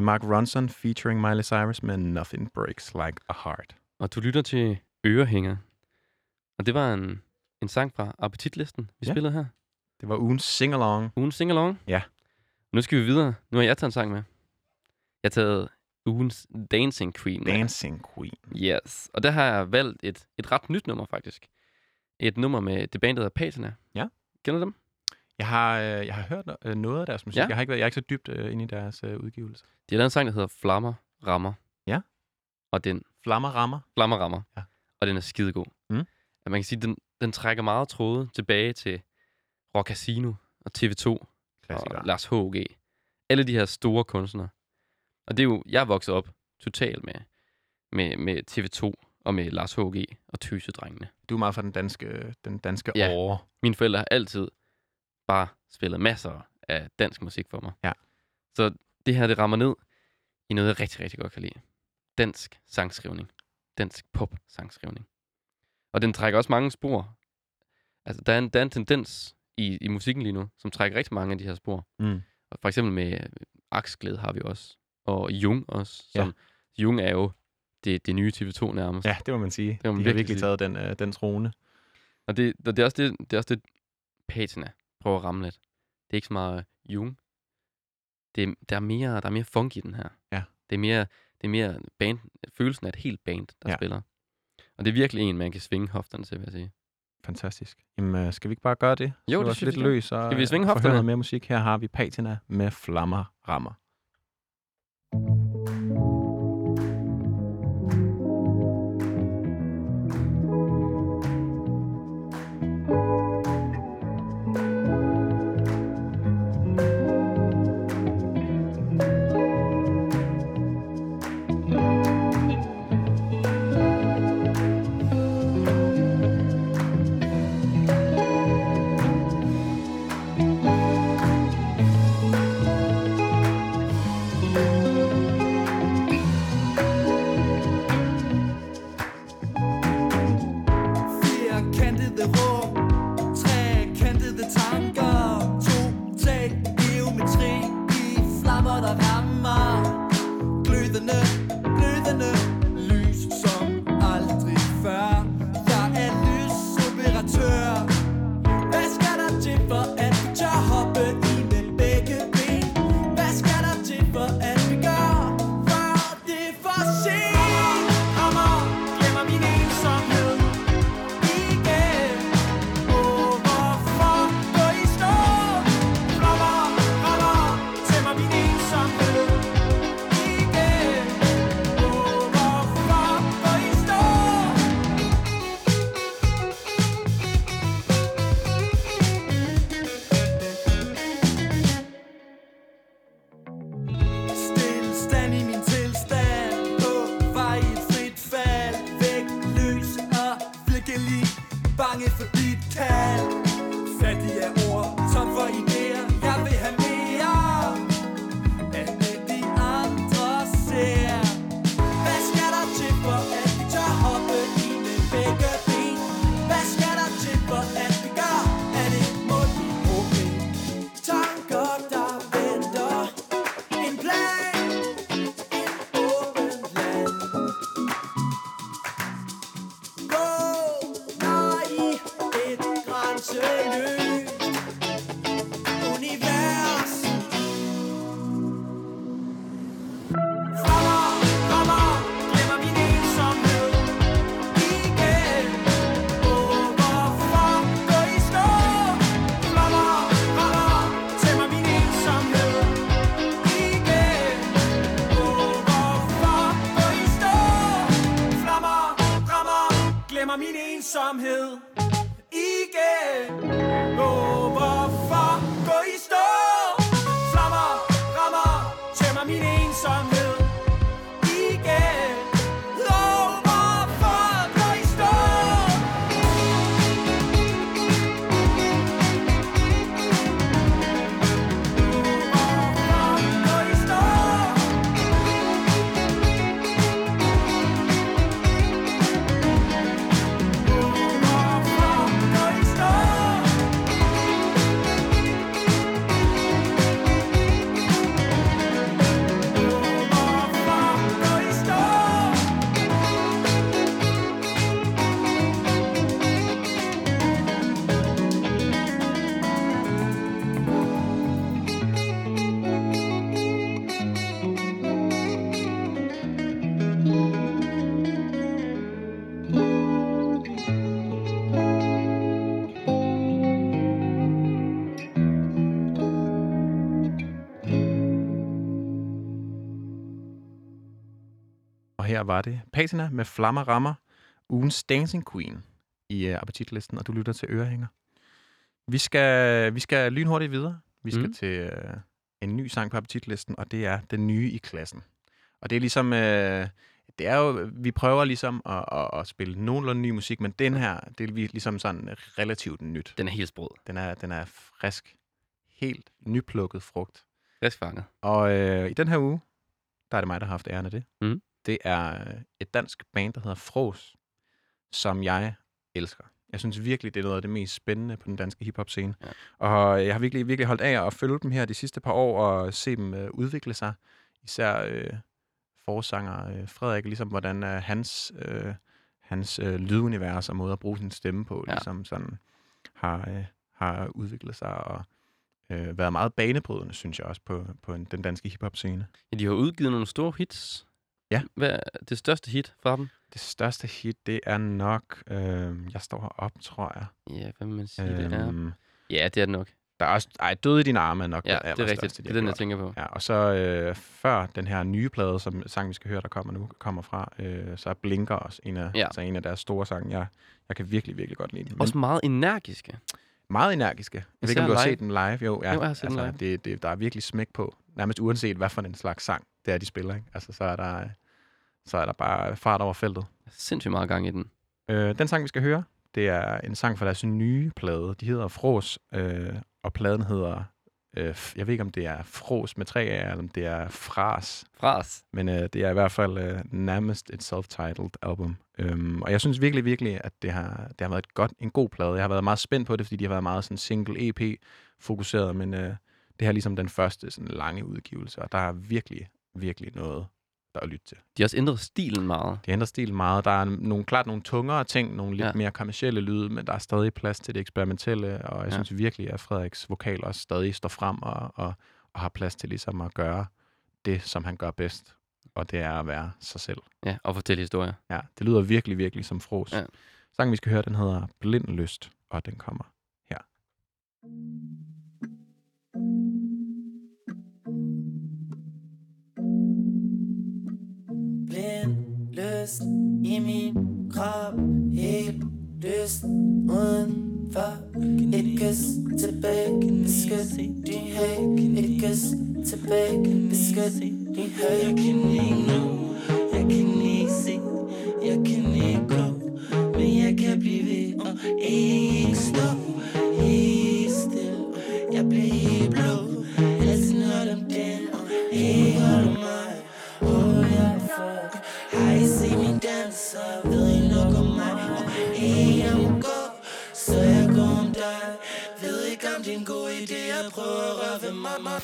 vi Mark Ronson featuring Miley Cyrus med Nothing Breaks Like a Heart. Og du lytter til Ørehænger. Og det var en, en sang fra appetitlisten, vi Ja. spillede her. Det var ugens sing-along. Ugen singalong. Ja. Nu skal vi videre. Nu har jeg taget en sang med. Jeg har taget ugens Dancing Queen med. Dancing Queen. Yes. Og der har jeg valgt et, et ret nyt nummer, faktisk. Et nummer med det band, der hedder Patina. Ja. Kender du dem? Jeg har, øh, jeg har hørt øh, noget af deres musik. Ja. Ja. Jeg, har ikke været, jeg er ikke så dybt øh, inde i deres øh, udgivelse. De har lavet en sang, der hedder Flammer Rammer. Ja. Og den Flammer rammer. Flammer Rammer. Ja. Og den er skidegod. Mm. At man kan sige, den, den trækker meget tråde tilbage til Rock Casino og TV2 Klassiker. og Lars H.G. Alle de her store kunstnere. Og det er jo, jeg er vokset op totalt med, med, med TV2 og med Lars H.G. og Tøsedrengene. Du er meget fra den danske, den danske Ja. åre. Mine forældre har altid bare spillet masser af dansk musik for mig. Ja. Så det her, det rammer ned i noget, jeg rigtig, rigtig godt kan lide. Dansk sangskrivning. Dansk pop-sangskrivning. Og den trækker også mange spor. Altså, der er en, der er en tendens i, i musikken lige nu, som trækker rigtig mange af de her spor. Mm. Og for eksempel med Aksglæde har vi også. Og Jung også. Ja. Som, Jung er jo det, det nye TV2 nærmest. Ja, det må man sige. må man De har virkelig virkelig taget den, øh, den trone. Og det, og det, er også det, det er også det, patina prøver at ramme lidt. Det er ikke så meget Jung. Det er, der, er mere, der er mere funk i den her. Ja. Det er mere, det er mere band, følelsen af et helt band, der Ja. spiller. Og det er virkelig en, man kan svinge hofterne til, vil jeg sige. Fantastisk. Jamen, øh, skal vi ikke bare gøre det? Jo, Så det synes lidt jeg. løs og Skal vi svinge øh, få hofterne? mere musik. Her har vi Patina med Flammer Rammer. Her var det Patina med Flammer Rammer, ugens Dancing Queen i uh, appetitlisten, og du lytter til Ørehænger. Vi skal, vi skal lynhurtigt videre. Vi skal Mm. mm. til uh, en ny sang på appetitlisten, og det er Den Nye i Klassen. Og det er ligesom... Uh, det er jo, vi prøver ligesom at, at, at spille nogenlunde ny musik, men den her, det er ligesom sådan relativt nyt. Den er helt sprød. Den er, den er frisk. Helt nyplukket frugt. Frisk fanget. Og øh, i den her uge, der er det mig, der har haft æren af det. Mhm. Det er øh, et dansk band, der hedder Fros, som jeg elsker. Jeg synes virkelig, det er noget af det mest spændende på den danske hiphop-scene. Ja. Og jeg har virkelig, virkelig holdt af at følge dem her de sidste par år og se dem øh, udvikle sig. Især øh, forsanger øh, Frederik, ligesom hvordan øh, hans, øh, hans øh, lydunivers og måde at bruge sin stemme på, Ja. ligesom sådan har, øh, har udviklet sig og øh, været meget banebrydende, synes jeg også, på, på en, den danske hiphop-scene. Ja, de har udgivet nogle store hits. Ja. Hvad er det største hit fra dem? Det største hit, det er nok... Øh, jeg står heroppe, tror jeg. Ja, hvad man sige, det er? Øhm, Ja, det er det nok. Der er også... Ej, Døde i dine arme er nok Ja, den det er rigtigt. de Det er den, jeg tænker på. Ja, og så øh, før den her nye plade, som sang, vi skal høre, der kommer nu, kommer fra, øh, så er Blinker også en af, Ja. altså en af deres store sange. Jeg, jeg kan virkelig, virkelig godt lide den. Også meget energiske. meget energiske. Jeg ved ikke, Især om du har live. set den live? Jo, ja. Jo, jeg har set altså, live. Det, det, der er virkelig smæk på. Nærmest uanset, hvad for en slags sang det er, de spiller. Ikke? Altså, så er, der, så er der bare fart over feltet. Sindssygt meget gang i den. Øh, den sang, vi skal høre, det er en sang fra deres nye plade. De hedder Fros, øh, og pladen hedder... Øh, jeg ved ikke, om det er Fros med tre af, eller om det er Fras. Fras. Men øh, det er i hvert fald øh, nærmest et self-titled album. Øhm, og jeg synes virkelig, virkelig, at det har, det har været et godt, en god plade. Jeg har været meget spændt på det, fordi de har været meget sådan single EP-fokuseret, men øh, det her er ligesom den første sådan lange udgivelse, og der er virkelig, virkelig noget, der er at lytte til. De har også ændret stilen meget. Det ændrer stilen meget. Der er nogle, klart nogle tungere ting, nogle lidt Ja. mere kommercielle lyde, men der er stadig plads til det eksperimentelle, og jeg Ja. synes virkelig, at Frederiks vokal også stadig står frem og, og, og har plads til ligesom at gøre det, som han gør bedst, og det er at være sig selv. Ja, og fortælle historier. Ja, det lyder virkelig, virkelig som fros. Ja. Sangen, vi skal høre, den hedder Blind Lyst, og den kommer her. Blind lyst i min krop Helt lyst uden for Et kys tilbage Beskyt din hage Et kys tilbage Beskyt din hage Jeg kan ikke nå Jeg kan ikke se Jeg kan ikke gå Men jeg kan blive ved Og ikke stå så Ved I nok om mig? Og hey, jeg må gå Så jeg går om dig Ved ikke om din gode idé jeg prøver at røre ved mig, mig.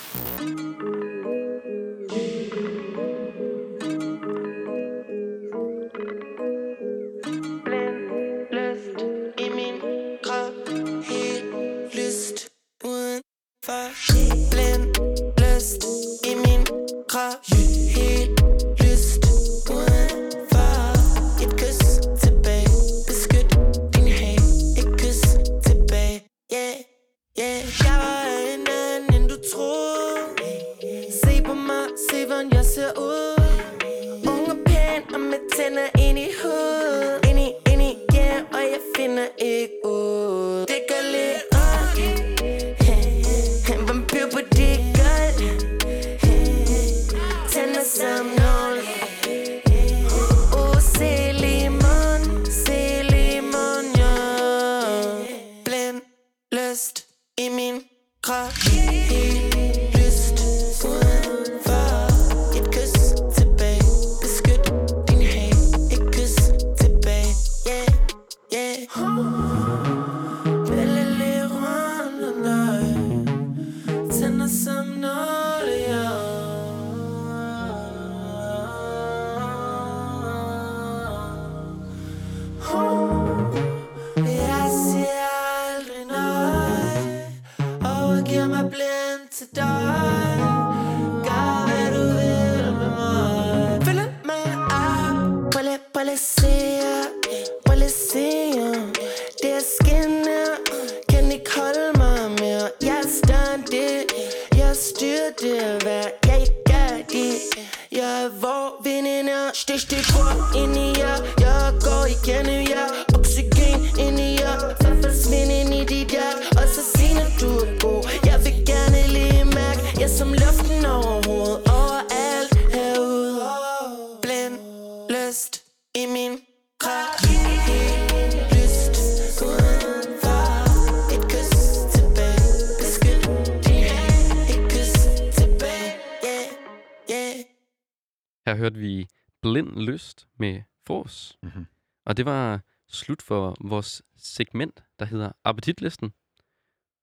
Blind Lyst med Fors. Mhm. Og det var slut for vores segment, der hedder Appetitlisten.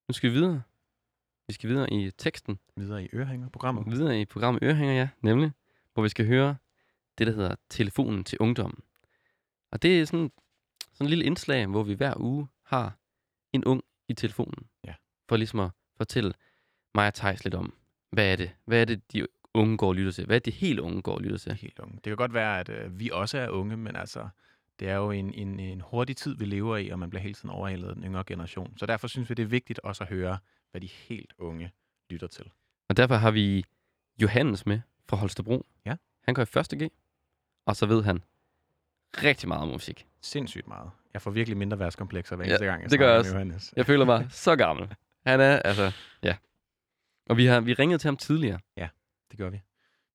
Nu skal vi videre. Vi skal videre i teksten. Videre i Ørehænger-programmet. Videre i programmet Ørehænger, ja, nemlig. Hvor vi skal høre det, der hedder Telefonen til ungdommen. Og det er sådan, sådan en lille indslag, hvor vi hver uge har en ung i telefonen. Ja. For ligesom at fortælle mig og Thijs lidt om, hvad er det? Hvad er det, de unge går og lytter til? Hvad er det, de helt unge går og lytter til? Helt unge. Det kan godt være, at øh, vi også er unge, men altså, det er jo en, en, en hurtig tid, vi lever i, og man bliver hele tiden overhalet af den yngre generation. Så derfor synes vi, det er vigtigt også at høre, hvad de helt unge lytter til. Og derfor har vi Johannes med fra Holstebro. Ja. Han går i første G, og så ved han rigtig meget om musik. Sindssygt meget. Jeg får virkelig mindre værtskomplekser hver Ja, eneste gang, jeg det gør jeg også. Johannes. Jeg føler mig så gammel. Han er, altså, ja. Og vi har vi ringede til ham tidligere. Det gør vi.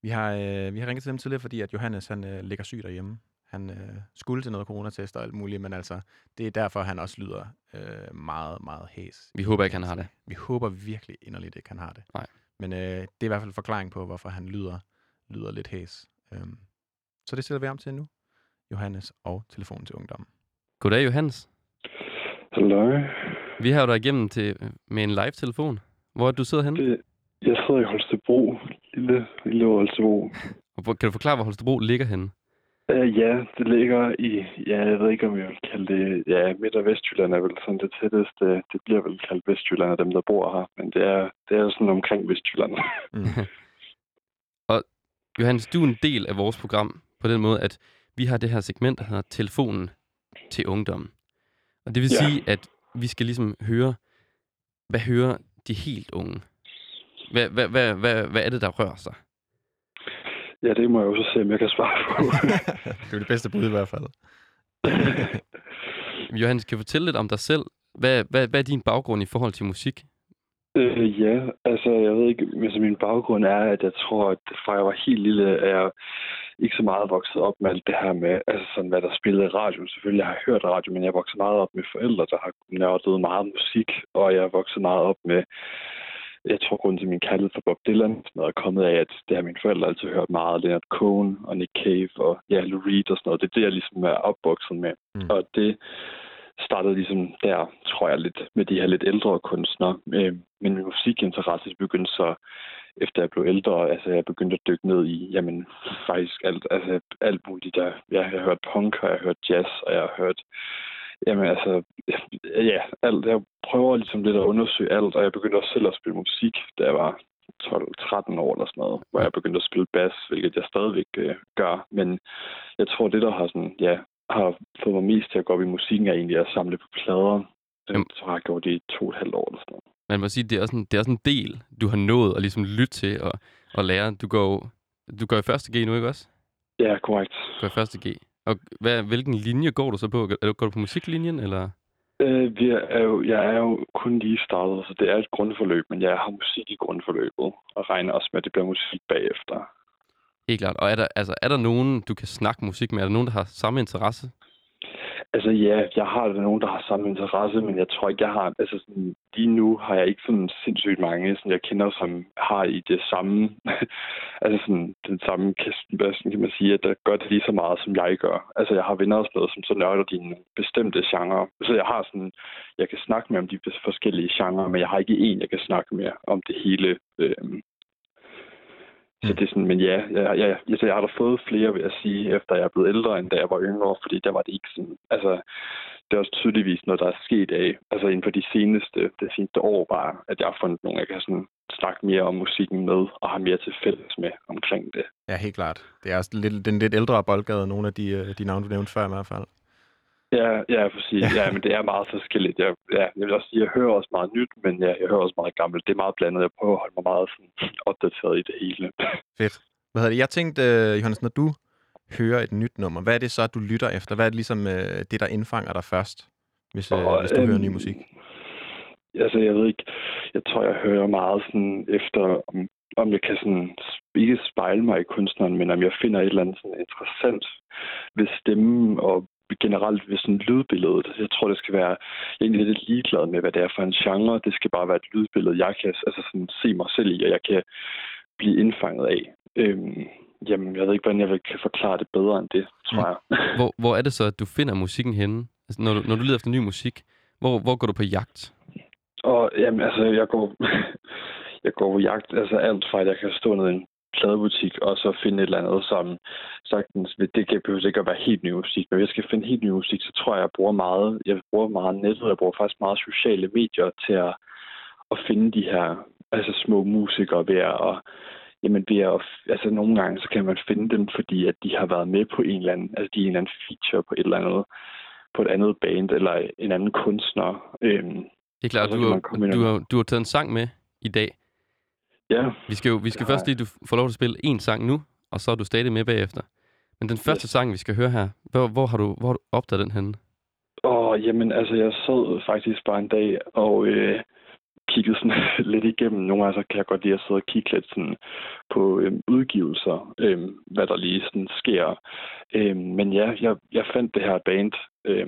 Vi har, øh, vi har ringet til dem tidligere, fordi at Johannes han, øh, ligger syg derhjemme. Han øh, skulle til noget coronatest og alt muligt, men altså, det er derfor, han også lyder øh, meget, meget hæs. Vi håber ikke, han har det. Vi håber virkelig inderligt ikke, han har det. Nej. Men øh, det er i hvert fald en forklaring på, hvorfor han lyder, lyder lidt hæs. Øhm, så det sætter vi om til nu. Johannes og telefonen til ungdommen. Goddag, Johannes. Hallo. Vi har jo dig igennem til, med en live-telefon. Hvor er du sidder henne? Det, jeg sidder i Holstebro. Lille, lille Holstebro. Og Kan du forklare, hvor Holstebro ligger henne? Uh, ja, det ligger i, ja, jeg ved ikke, om jeg vil kalde det, ja, Midt- og Vestjylland er vel sådan det tætteste. Det bliver vel kaldt Vestjylland af dem, der bor her. Men det er, det er sådan omkring Vestjylland. Mm. (laughs) Johannes, du er en del af vores program på den måde, at vi har det her segment, der hedder Telefonen til ungdommen. Og det vil Ja. sige, at vi skal ligesom høre, hvad hører de helt unge? Hvad, hvad, hvad, hvad, hvad er det, der rører sig? ja, det må jeg jo så se, om jeg kan svare på. (laughs) det er det bedste bud i hvert fald. (laughs) Johannes, kan du fortælle lidt om dig selv? Hvad, hvad, hvad er din baggrund i forhold til musik? Øh, ja, altså jeg ved ikke, men altså, min baggrund er, at jeg tror, at fra jeg var helt lille, er jeg ikke så meget vokset op med alt det her med, altså sådan, hvad der spillede i radio. Selvfølgelig har jeg hørt radio, men jeg vokset meget op med forældre, der har nørdet meget musik, og jeg er vokset meget op med, jeg tror grunden til min kærlighed for Bob Dylan sådan noget, er kommet af, at det har mine forældre altid hørt meget, Leonard Cohen og Nick Cave og ja, Lou Reed og sådan noget. Det er det, jeg ligesom er opvokset med. Mm. Og det startede ligesom der, tror jeg, lidt med de her lidt ældre kunstnere. Øh, men min musikinteresse begyndte så, efter jeg blev ældre, altså jeg begyndte at dykke ned i, jamen faktisk alt, altså alt muligt. Der, jeg har hørt punk, og jeg har hørt jazz, og jeg har hørt, jamen altså, ja, alt. Jeg prøver ligesom lidt at undersøge alt, og jeg begyndte også selv at spille musik, da jeg var 12-13 år eller sådan noget, hvor jeg begyndte at spille bas, hvilket jeg stadigvæk øh, gør. Men jeg tror, det der har sådan, ja, har fået mig mest til at gå op i musikken, er egentlig at samle på plader. Jamen. Så har jeg gjort det i to og et halvt år eller sådan noget. Man må sige, det er også en, det er også en del, du har nået at ligesom lytte til og, og lære. Du går, du går i første G nu, ikke også? Ja, korrekt. Du går i første G. Og hvad, hvilken linje går du så på? Er du, går du på musiklinjen, eller? Øh, vi er jo, jeg er jo kun lige startet, så det er et grundforløb, men jeg har musik i grundforløbet, og regner også med, at det bliver musik bagefter. Helt klart. Og er der, altså, er der nogen, du kan snakke musik med? Er der nogen, der har samme interesse? Altså ja, jeg har da nogen, der har samme interesse, men jeg tror ikke, jeg har... Altså sådan, lige nu har jeg ikke sådan sindssygt mange, sådan, jeg kender, som har i det samme... (laughs) altså sådan, den samme, kasten, kan man sige, at der gør det lige så meget, som jeg gør. Altså jeg har venner og sådan noget, som så nørder dine bestemte genre. Så jeg har sådan... Jeg kan snakke med om de forskellige genrer, men jeg har ikke en, jeg kan snakke med om det hele. Øhm, så det er sådan, men ja, jeg, jeg, jeg, jeg har da fået flere, vil jeg sige, efter jeg er blevet ældre, end da jeg var yngre, fordi der var det ikke sådan, altså, det er også tydeligvis noget, der er sket af, altså inden for de seneste, det seneste år bare, at jeg har fundet nogen, jeg kan sådan snakke mere om musikken med, og har mere til fælles med omkring det. Ja, helt klart. Det er også lidt, den lidt ældre boldgade, nogle af de, øh, de navne, du nævnte før i hvert fald. Ja, ja, præcis. Ja, men det er meget forskelligt. Jeg, ja, jeg vil også sige, jeg hører også meget nyt, men ja, jeg hører også meget gammelt. Det er meget blandet. Jeg prøver at holde mig meget sådan, opdateret i det hele. Fedt. Hvad hedder det? Jeg tænkte, øh, Johannes, når du høre et nyt nummer, hvad er det så, du lytter efter? Hvad er det ligesom øh, det, der indfanger dig først, hvis, øh, Og, hvis du hører ny øhm, musik? Altså, jeg ved ikke. Jeg tror, jeg hører meget sådan efter, om, om jeg kan sådan ikke spejle mig i kunstneren, men om jeg finder et eller andet sådan interessant ved stemmen og generelt ved sådan lydbilledet. Jeg tror, det skal være... Jeg er egentlig lidt ligeglad med, hvad det er for en genre. Det skal bare være et lydbillede, jeg kan altså sådan, se mig selv i, og jeg kan blive indfanget af. Øhm, jamen, jeg ved ikke, hvordan jeg kan forklare det bedre end det, tror jeg. (laughs) Hvor, hvor er det så, at du finder musikken henne? Altså, når, du, når du leder efter ny musik, hvor, hvor går du på jagt? Og jamen, altså, jeg går, (laughs) jeg går på jagt, altså alt fra, at jeg kan stå nede i en pladebutik, og så finde et eller andet, som sagtens, det kan behøver ikke at være helt ny musik, men hvis jeg skal finde helt ny musik, så tror jeg, jeg bruger meget, jeg bruger meget nettet, jeg bruger faktisk meget sociale medier til at, at finde de her altså små musikere ved at, og, jamen ved at, altså nogle gange, så kan man finde dem, fordi at de har været med på en eller anden, altså de er en eller anden feature på et eller andet, på et andet band, eller en anden kunstner. Øhm, Det er klart, du har, du, har, du har taget en sang med i dag. Ja, Vi skal jo vi skal har først lige, du får lov til at spille en sang nu, og så er du stadig med bagefter. Men den første Yes. sang, vi skal høre her, hvor, hvor, har, du, hvor har du opdaget den henne? Og jamen, altså, jeg sad faktisk bare en dag og øh, kiggede sådan (laughs) lidt igennem. Nogle gange så kan jeg godt lide at sidde og kigge lidt sådan på øh, udgivelser, øh, hvad der lige sådan sker. Øh, men ja, jeg, jeg fandt det her band, øh,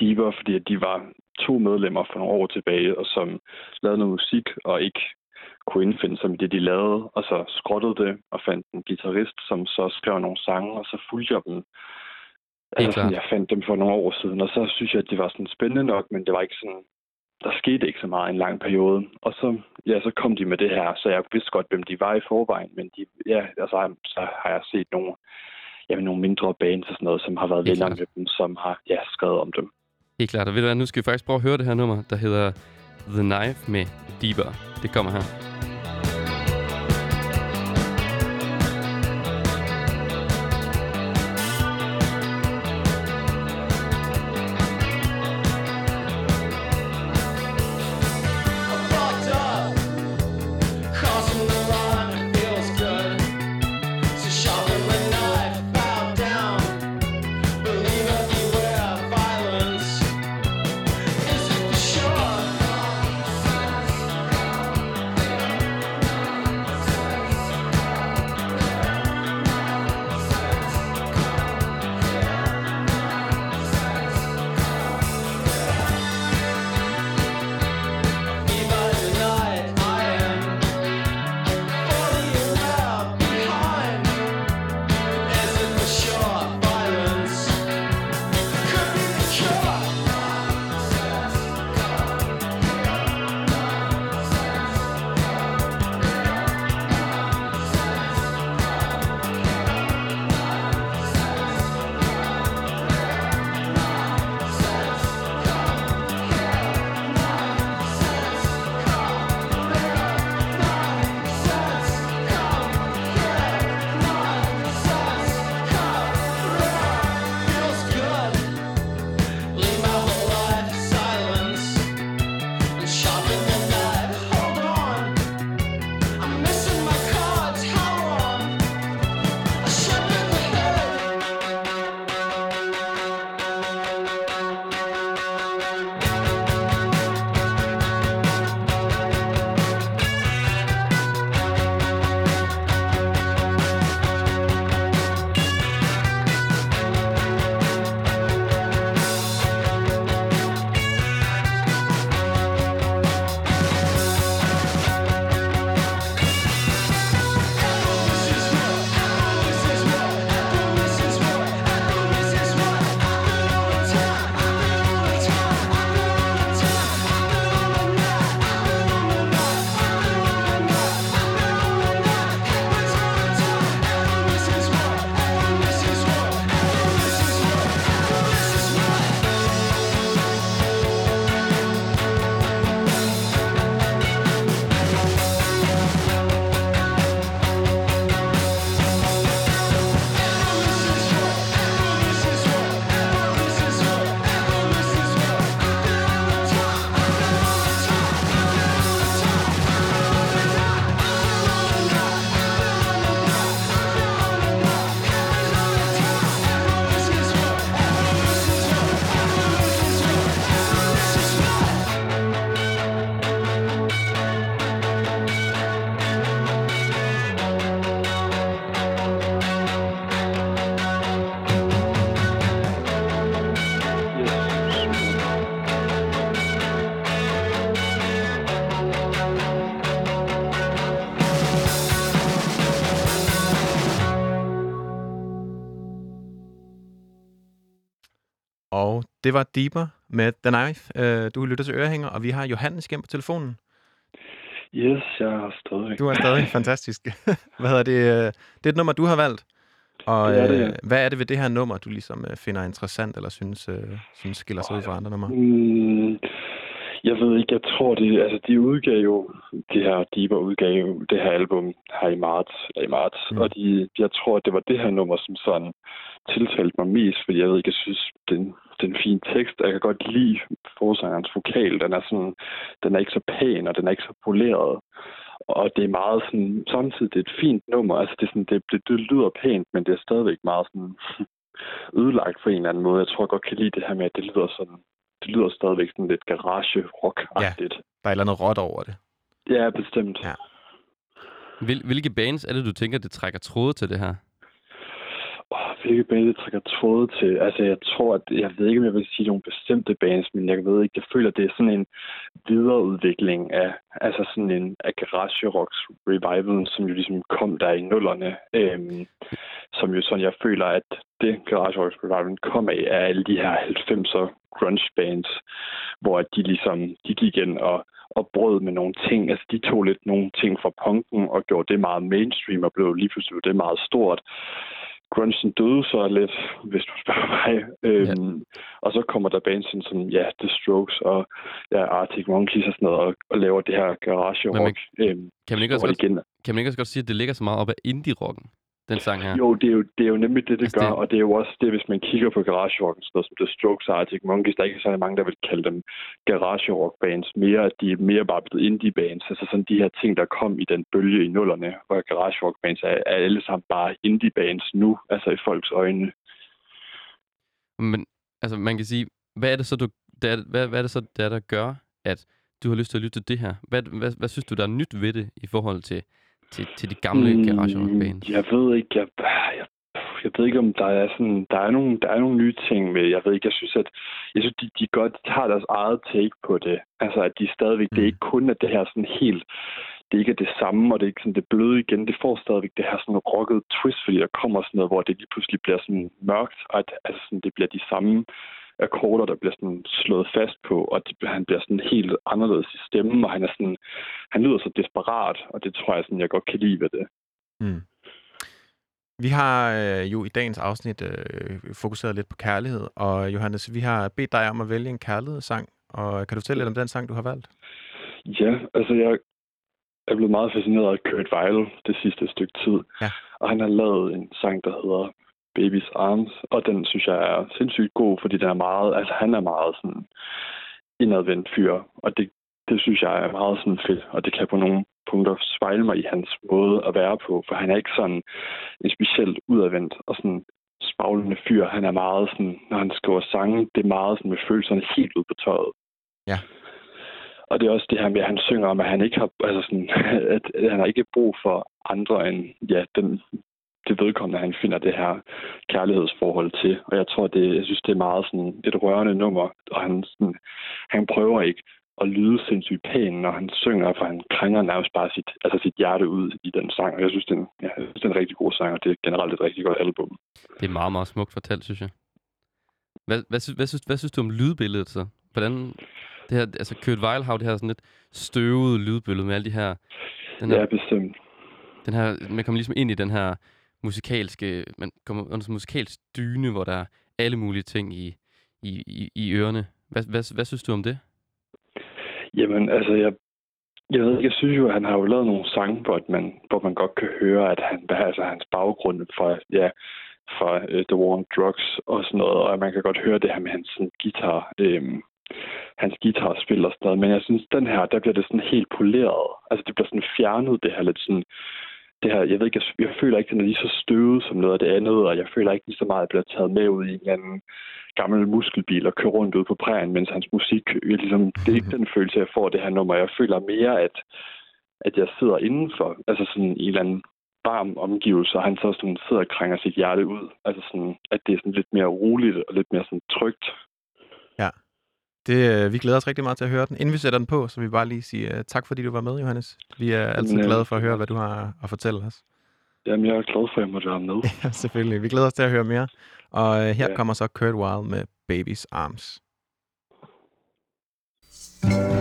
Diva, fordi de var to medlemmer for nogle år tilbage, og som lavede noget musik og ikke kunne indfinde sig med det, de lavede, og så skrottede det og fandt en guitarist, som så skrev nogle sange, og så fulgte jeg dem Altså, sådan, jeg fandt dem for nogle år siden, og så synes jeg, at det var sådan spændende nok, men det var ikke sådan, der skete ikke så meget i en lang periode. Og så, ja, så kom de med det her, så jeg vidste godt, hvem de var i forvejen, men de, ja, altså, så har jeg set nogle, jamen, nogle mindre bands og sådan noget, som har været venner med dem, som har ja, skrevet om dem. Helt klart, og ved du hvad, nu skal vi faktisk prøve at høre det her nummer, der hedder The Knife med Deeper. Det kommer her. Det var Deeper med The Knife. Øh, du lytter til Ørehænger, og vi har Johannes igennem på telefonen. Yes, jeg er stadig. Du er stadig (laughs) fantastisk. (laughs) Hvad hedder det? øh, Det er et nummer, du har valgt. Og Det er det, øh, ja. hvad er det ved det her nummer, du ligesom øh, finder interessant, eller synes, øh, synes skiller sig ud fra andre numre? Mm, jeg ved ikke, jeg tror, de, altså, de udgav jo, det her Deeper udgav jo det her album her i marts, eller i marts Mm. og de, jeg tror, det var det her nummer, som sådan tiltalte mig mest, fordi jeg ved ikke, jeg synes, den, den fine tekst, jeg kan godt lide forsangerens vokal, den er sådan, den er ikke så pæn, og den er ikke så poleret, og det er meget sådan, samtidig det er et fint nummer, altså det, er sådan, det, det, det lyder pænt, men det er stadigvæk meget sådan (laughs) ødelagt på en eller anden måde. Jeg tror, jeg godt kan lide det her med, at det lyder sådan, det lyder stadigvæk sådan lidt garage rock agtigt Der er et eller andet råt over det. Ja. ja, bestemt. Ja. Hvil, hvilke bands er det, du tænker, det trækker tråde til det her? Hvilke band det trækker tråde til? Altså, jeg tror, at jeg ved ikke, om jeg vil sige nogle bestemte bands, men jeg ved ikke, jeg føler, at det er sådan en videreudvikling af, altså sådan en af garage rocks revivalen, som jo ligesom kom der i nullerne, øhm, som jo sådan, jeg føler, at det garage rocks revivalen kom af, er alle de her 90'er grunge bands, hvor de ligesom, de gik ind og, og brød med nogle ting, altså de tog lidt nogle ting fra punken og gjorde det meget mainstream og blev lige pludselig det meget stort grungen døde så lidt, hvis du spørger (laughs) mig. Øhm, ja. Og så kommer der bands som ja, The Strokes og ja, Arctic Monkeys og sådan noget, og, og laver det her garage Men man- rock. Øhm, Kan man ikke også godt, igen, kan man ikke også godt sige, at det ligger så meget op af indie-rocken, den sang her? jo, det er jo, det er jo nemlig det, det Altså, gør, det- og det er jo også det, hvis man kigger på garage rock, sådan noget som The Strokes og Arctic Monkeys, der er ikke så mange, der vil kalde dem garage rock bands, mere at de er mere bare blevet indie bands, altså sådan de her ting, der kom i den bølge i nullerne, hvor garage rock bands er, er alle sammen bare indie bands nu, altså i folks øjne. Men altså, man kan sige, hvad er det så, du, der, hvad, hvad er det så, der, der gør, at du har lyst til at lytte til det her? Hvad, hvad, hvad synes du, der er nyt ved det i forhold til, til, til de gamle mm, garage rock bands? Jeg ved ikke, jeg, jeg, jeg ved ikke, om der er sådan, der er nogle, der er nogle nye ting med, jeg ved ikke, jeg synes, at, jeg synes, de, de godt tager deres eget take på det. Altså, at de stadigvæk, mm. det er ikke kun, at det her sådan helt, det ikke er det samme, og det er ikke sådan det bløde igen. Det får stadigvæk det her sådan rocket twist, fordi der kommer sådan noget, hvor det lige pludselig bliver sådan mørkt, og at altså sådan, det bliver de samme akkorder, der bliver sådan slået fast på, og han bliver sådan helt anderledes i stemmen, og han er sådan, han lyder så desperat, og det tror jeg sådan, jeg godt kan lide ved det. Mm. Vi har øh, jo i dagens afsnit øh, fokuseret lidt på kærlighed, og Johannes, vi har bedt dig om at vælge en kærlighedssang, og kan du fortælle lidt om den sang, du har valgt? Ja, altså jeg er blevet meget fascineret af Kurt Weill det sidste stykke tid. Ja. Og han har lavet en sang, der hedder Baby's Arms, og den synes jeg er sindssygt god, fordi den er meget, altså han er meget sådan indadvendt fyr, og det, det synes jeg er meget sådan fedt, og det kan på nogle punkter spejle mig i hans måde at være på, for han er ikke sådan en specielt udadvendt og sådan spaglende fyr. Han er meget sådan, når han skriver sange, det er meget sådan med følelserne helt ud på tøjet. Ja. Og det er også det her med, at han synger om, at han ikke har, altså sådan, (laughs) at han har ikke brug for andre end ja, den, det vedkommende, han finder det her kærlighedsforhold til. Og jeg tror, det, jeg synes, det er meget sådan et rørende nummer, og han, sådan, han prøver ikke at lyde sindssygt pæn, når han synger, for han krænger nærmest bare sit, altså sit hjerte ud i den sang. Og jeg synes, det er en, ja, jeg synes, det er en rigtig god sang, og det er generelt et rigtig godt album. Det er meget, meget smukt fortalt, synes jeg. Hvad, hvad, synes, hvad, synes, hvad synes du om lydbilledet så? Hvordan, det her, altså Kurt Weill har det her sådan lidt støvede lydbillede med alle de her... Den her, Ja, bestemt. den her, man kommer ligesom ind i den her musikalske, man kommer under sådan en musikalsk dyne, hvor der er alle mulige ting i, i, i, i ørerne. Hvad, hvad, hvad synes du om det? Jamen, altså, jeg, jeg ved ikke, jeg synes jo, at han har jo lavet nogle sange, hvor, man, hvor man godt kan høre, at han, altså, hans baggrund fra, ja, fra uh, øh, The War on Drugs og sådan noget, og man kan godt høre det her med hans sådan, guitar, øhm, hans guitarspil og sådan noget, men jeg synes, den her, der bliver det sådan helt poleret. Altså, det bliver sådan fjernet, det her lidt sådan, det her, jeg ved ikke, jeg, jeg føler ikke, at den er lige så støvet som noget af det andet, og jeg føler ikke lige så meget, at jeg bliver taget med ud i en eller anden gammel muskelbil og kører rundt ude på prærien, mens hans musik, jeg, ligesom, det er ikke den følelse, jeg får det her nummer. Jeg føler mere, at, at jeg sidder indenfor, altså sådan i en eller anden varm omgivelse, og han så sådan sidder og krænger sit hjerte ud. Altså sådan, at det er sådan lidt mere roligt og lidt mere sådan trygt. Det, øh, vi glæder os rigtig meget til at høre den. Inden vi sætter den på, så vil vi bare lige sige uh, tak, fordi du var med, Johannes. Vi er altid Jamen, øh, glade for at høre, hvad du har at fortælle os. Jamen, jeg er glad for, at jeg måtte være med. (laughs) Ja, selvfølgelig. Vi glæder os til at høre mere. Og øh, her Ja. kommer så Kurt Wilde med Baby's Arms. There's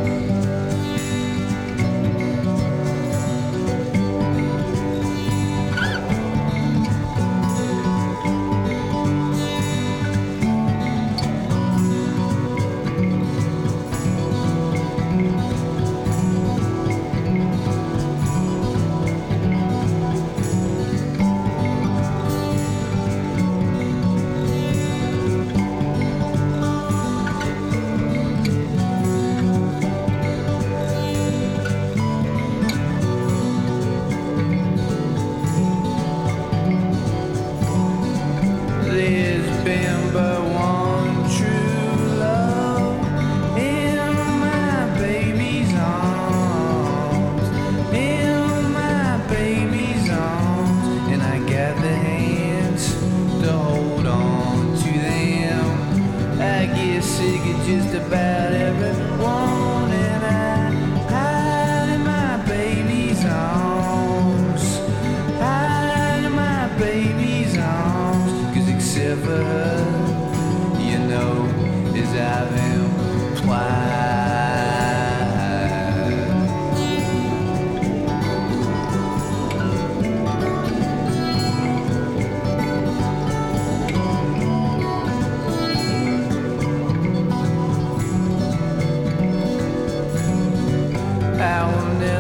I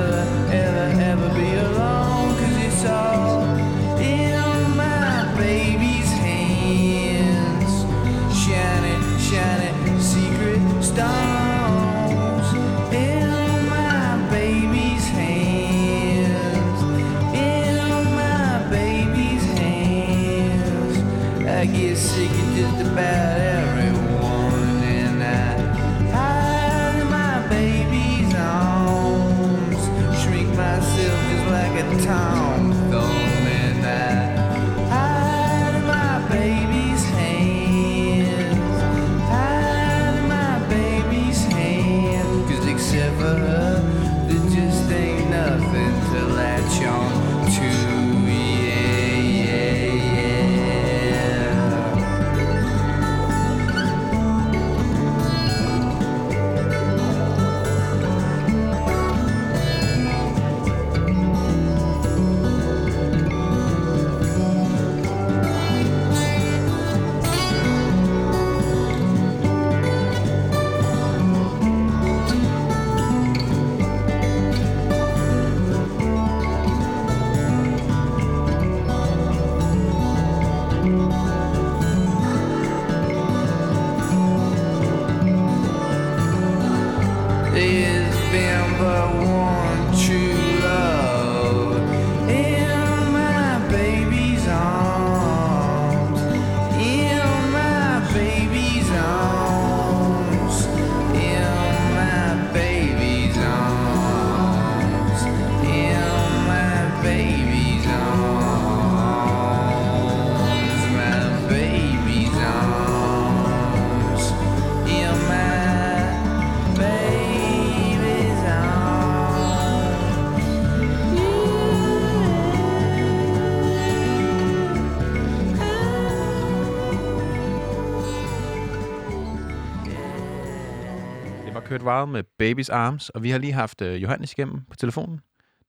Kurt Wilde med Baby's Arms, og vi har lige haft øh, Johannes igennem på telefonen.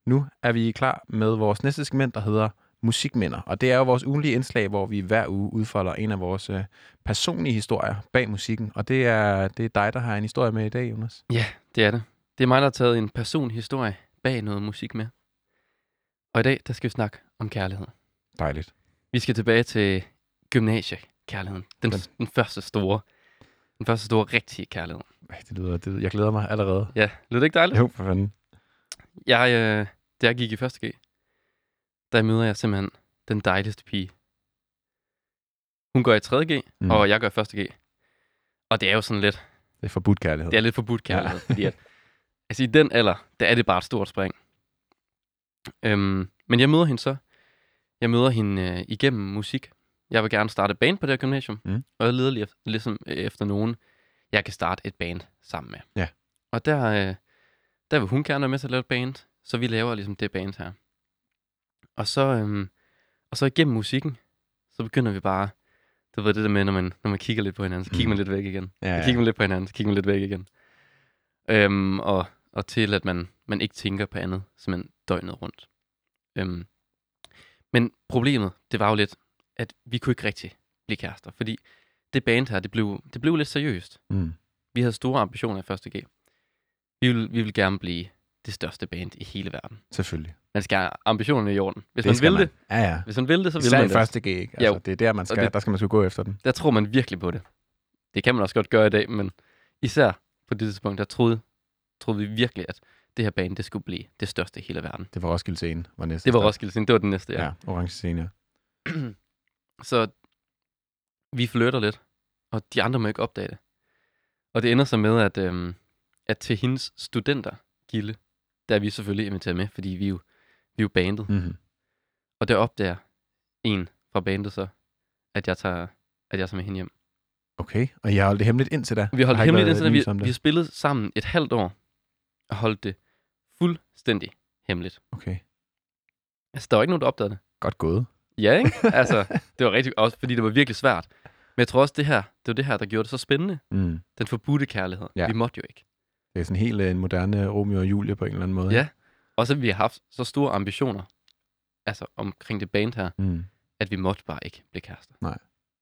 Nu er vi klar med vores næste segment, der hedder Musikminder. Og det er jo vores ugenlige indslag, hvor vi hver uge udfolder en af vores øh, personlige historier bag musikken. Og det er, det er dig, der har en historie med i dag, Jonas. Ja, det er det. Det er mig, der har taget en personlig historie bag noget musik med. Og i dag, der skal vi snakke om kærlighed. Dejligt. Vi skal tilbage til gymnasiekærligheden. Den, Den- den første store, den første store rigtige kærlighed. Det lyder, det, jeg glæder mig allerede. Ja, lyder det ikke dejligt? Jo, for fanden. Jeg, øh, da jeg gik i første G, der møder jeg simpelthen den dejligste pige. Hun går i 3. G, Mm. og jeg går i første G. Og det er jo sådan lidt, Det er forbudt kærlighed. det er lidt forbudt kærlighed, ja. fordi at, altså i den alder, der er det bare et stort spring. Øhm, men jeg møder hende så. Jeg møder hende øh, igennem musik. Jeg vil gerne starte band på det her gymnasium, Mm. og jeg leder lige ligesom øh, efter nogen, jeg kan starte et band sammen med. Ja. Og der, øh, der vil hun gerne være med til at lave et band, så vi laver ligesom det band her. Og så, øhm, og så igennem musikken, så begynder vi bare, Du ved det der med, når man, når man kigger lidt på hinanden, så kigger Mm. man lidt væk igen. Ja, Så kigger man lidt på hinanden, så kigger man lidt væk igen. Øhm, og, og til, at man, man ikke tænker på andet, simpelthen døgnet rundt. Øhm, men problemet, det var jo lidt, at vi kunne ikke rigtig blive kærester, fordi det band her, det blev, det blev lidt seriøst. Mm. Vi havde store ambitioner i 1. G. Vi vil, vi vil gerne blive det største band i hele verden. Selvfølgelig. Man skal have ambitionerne i orden. Hvis Det man vil man. det, Ja, ja. hvis man vil det, så vil Især man det. første G, ikke? Jo. Altså, det er der, man skal, det- der skal man sgu gå efter den. Der tror man virkelig på det. Det kan man også godt gøre i dag, men især på det tidspunkt, der troede, troede vi virkelig, at det her band, det skulle blive det største i hele verden. Det var Roskilde Scene, var næste Det var. Roskilde Scene, det var den næste, ja. Ja, Orange Scene, ja. (clears throat) Så vi flytter lidt, og de andre må ikke opdage det. Og det ender så med, at, øhm, at til hendes studenter, Gilde, der er vi selvfølgelig inviteret med, fordi vi er jo, vi er jo bandet. Mm-hmm. Og der opdager en fra bandet så, at jeg tager, at jeg tager med hende hjem. Okay, og I har holdt det hemmeligt indtil da? Vi har holdt det hemmeligt indtil, da vi, vi har spillet sammen et halvt år, og holdt det fuldstændig hemmeligt. Okay, Altså, der var ikke nogen, der opdagede det. godt gået. Ja, ikke? Altså, det var rigtig, også fordi det var virkelig svært. Men jeg tror også, det her, det var det her, der gjorde det så spændende. Mm. Den forbudte kærlighed. Ja. Vi måtte jo ikke. Det er sådan helt øh, en moderne Romeo og Julie på en eller anden måde. Ja. Og så har vi haft så store ambitioner, altså omkring det band her, Mm. at vi måtte bare ikke blive kærester. Nej.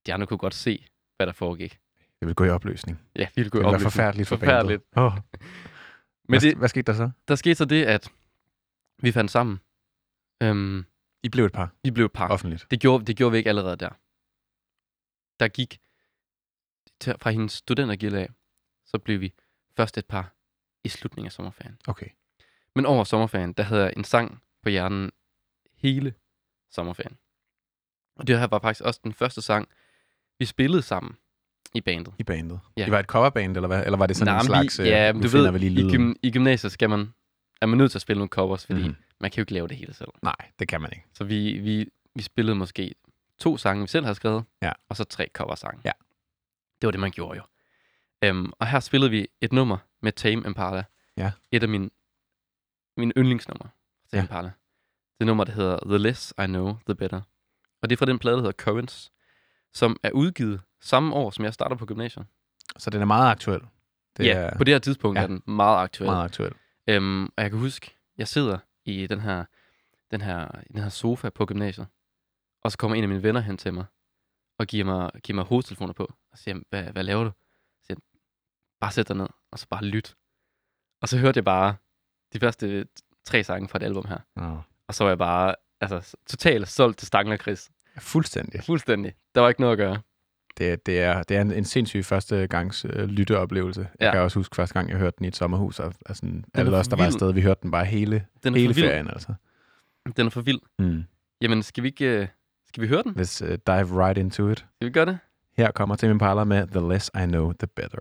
De andre kunne godt se, hvad der foregik. Det vil gå i opløsning. Ja, vi ville gå Det i vil være opløsning. forfærdeligt for Forfærdeligt. bandet. Oh. Men hvad, det, hvad skete der så? der skete så det, at vi fandt sammen. Øhm, I blev et par, vi blev et par. offentligt. Det gjorde, det gjorde vi ikke allerede der. Der gik fra hendes studentergilde af, så blev vi først et par i slutningen af sommerferien. Okay. Men over sommerferien, der havde jeg en sang på hjernen hele sommerferien. Og det her var faktisk også den første sang, vi spillede sammen i bandet. I bandet. Ja. I var et coverband, eller hvad? Eller var det sådan Nej, en men vi- slags... øh, ja, men du ved, vi lige i, gym, i gymnasiet skal man, er man nødt til at spille nogle covers, fordi mm. Man kan jo ikke lave det hele selv. Nej, det kan man ikke. Så vi, vi, vi spillede måske to sange, vi selv havde skrevet, Ja. og så tre coversange. Ja. Det var det, man gjorde jo. Um, og her spillede vi et nummer med Tame Impala. Ja. Et af mine, mine yndlingsnumre. Tame Ja. Impala. Det nummer, der hedder The Less I Know, The Better. Og det er fra den plade, der hedder Currents, som er udgivet samme år, som jeg starter på gymnasiet. Så den er meget aktuel. Det ja, er på det her tidspunkt ja. er den meget aktuel. meget aktuel. Øhm, og jeg kan huske, jeg sidder i den her, den her, den her sofa på gymnasiet, og så kommer en af mine venner hen til mig, og giver mig, giver mig hovedtelefoner på, og siger, hvad, hvad laver du? Så siger, bare sæt dig ned, og så bare lyt. Og så hørte jeg bare de første tre sange fra det album her, Oh. og så var jeg bare altså, totalt solgt til Stangen og Chris. Fuldstændig. Fuldstændig. Der var ikke noget at gøre. Det, er- det, er, det er en, en sindssyg første gangs øh, lytteoplevelse. Jeg Ja. kan også huske første gang, jeg hørte den i et sommerhus, og, og sådan, alle os, der var afsted, vi hørte den bare hele, Den hele ferien, altså. Den er for vild. Mm. Jamen, skal vi ikke... øh, Skal vi høre den? Let's uh, dive right into it. Skal vi gøre det? Her kommer Tim Impala med The Less I Know, The Better.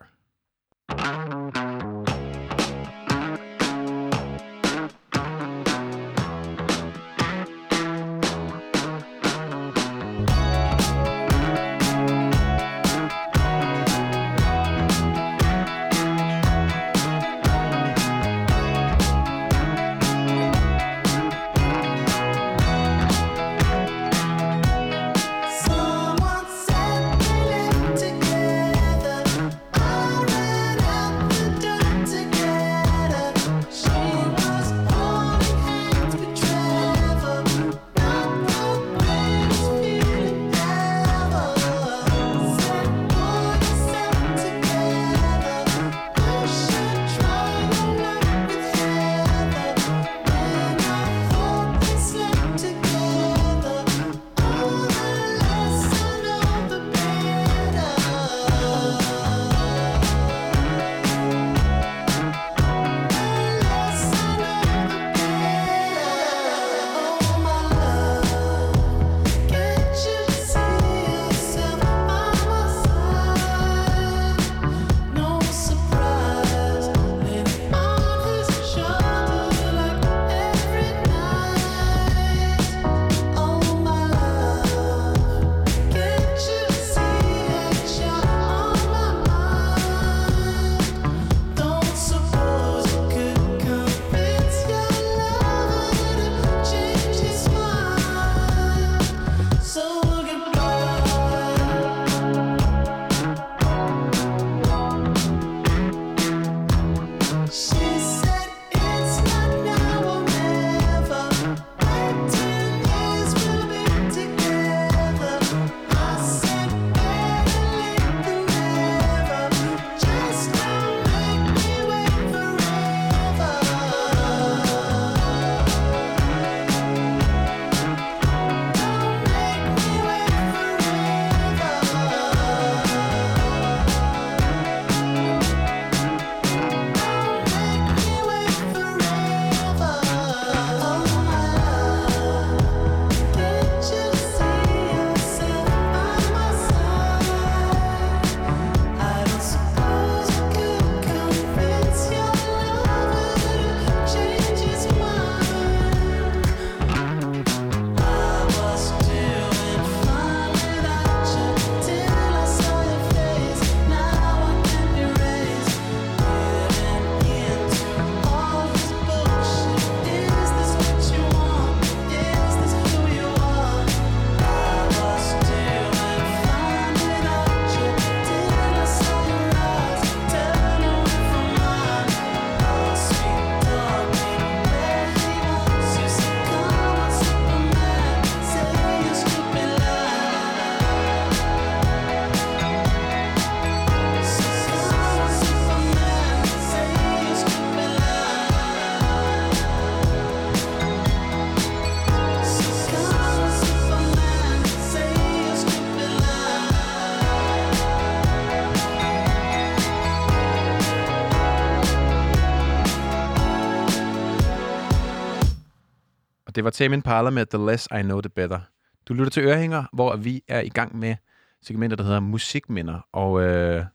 Det var Tame Impala med The Less I Know The Better. Du lytter til Ørehænger, hvor vi er i gang med segmenter, der hedder Musikminder. Og øh,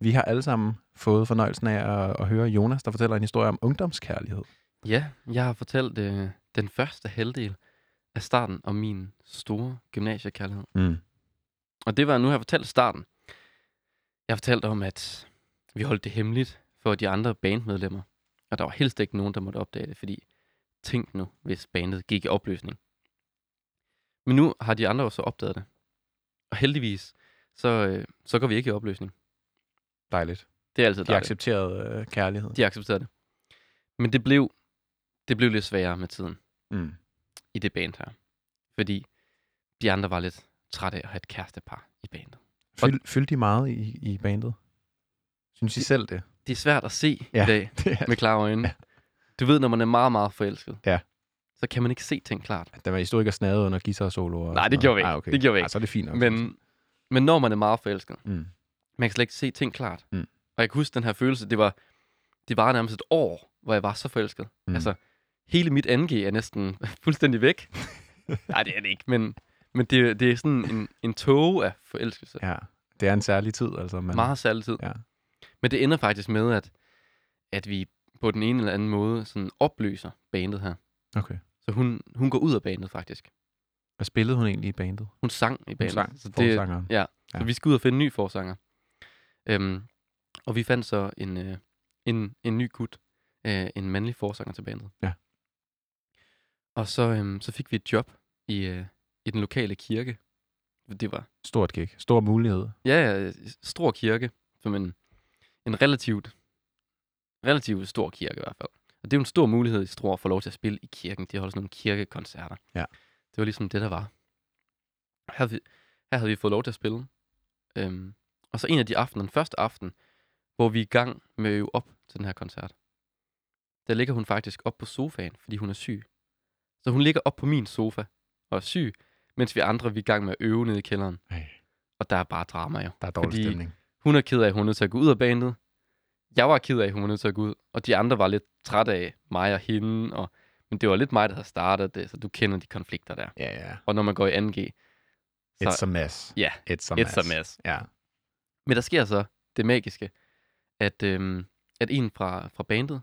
vi har alle sammen fået fornøjelsen af at, at høre Jonas, der fortæller en historie om ungdomskærlighed. Ja, jeg har fortalt øh, den første halvdel af starten om min store gymnasiekærlighed. Mm. Og det var, nu har jeg fortalt starten. Jeg har fortalt om, at vi holdt det hemmeligt for de andre bandmedlemmer. Og der var helst ikke nogen, der måtte opdage det, fordi tænk nu, hvis bandet gik i opløsning. Men nu har de andre jo så opdaget det. Og heldigvis, så, øh, så går vi ikke i opløsning. Dejligt. Det er altid De dejligt. accepterede øh, kærlighed. De accepterede det. Men det blev, det blev lidt sværere med tiden Mm. i det band her. Fordi de andre var lidt trætte af at have et kærestepar i bandet. Fyld, fyldte de meget i, i bandet? Synes I selv det? Det er svært at se Ja, i dag (laughs) det er med klare øjne. Ja. Du ved, når man er meget, meget forelsket, Ja. så kan man ikke se ting klart. Der var og snadede under guitar-soloer? og Nej, det gjorde vi ikke. Ah, okay. Det gjorde vi Ah, ikke. så er det fint nok. Men, men når man er meget forelsket, Mm. man kan slet ikke se ting klart. Mm. Og jeg kan huske den her følelse, det var, det var nærmest et år, hvor jeg var så forelsket. Mm. Altså, hele mit NG er næsten (laughs) fuldstændig væk. (laughs) Nej, det er det ikke, men, men det, det er sådan en, en tåge af forelskelse. Ja, det er en særlig tid, altså. Man, Meget særlig tid. Ja. Men det ender faktisk med, at, at vi på den ene eller anden måde sådan opløser bandet her. Okay. Så hun, hun går ud af bandet faktisk. Hvad spillede hun egentlig i bandet? Hun sang i bandet. sang, så det, forsangeren. ja, så Ja. vi skal ud og finde en ny forsanger. Øhm, og vi fandt så en, øh, en, en ny gut, øh, en mandlig forsanger til bandet. Ja. Og så, øhm, så fik vi et job i, øh, i den lokale kirke. Det var Stort gig. Stor mulighed. Ja, ja, stor kirke, som en, en relativt, relativt stor kirke i hvert fald. Og det er jo en stor mulighed i Struer at få lov til at spille i kirken. De holder sådan nogle kirkekoncerter. Ja. Det var ligesom det, der var. Her havde vi, her havde vi fået lov til at spille. Øhm, og så en af de aftener, den første aften, hvor vi er i gang med at øve op til den her koncert. Der ligger hun faktisk op på sofaen, fordi hun er syg. Så hun ligger op på min sofa og er syg, mens vi andre vi er i gang med at øve nede i kælderen. Ej, Og der er bare drama jo. der er dårlig Fordi- stemning. Hun er ked af, at hun er nødt til at gå ud af bandet. Jeg var ked af, at hun var nødt til at gå ud. Og de andre var lidt trætte af mig og hende. Og, men det var lidt mig, der havde startet det, så du kender de konflikter der. Ja, ja. Og når man går i 2G, It's så a mess. ja, It's a it's mess. a mess. Ja. Men der sker så det magiske, at, øhm, at en fra, fra bandet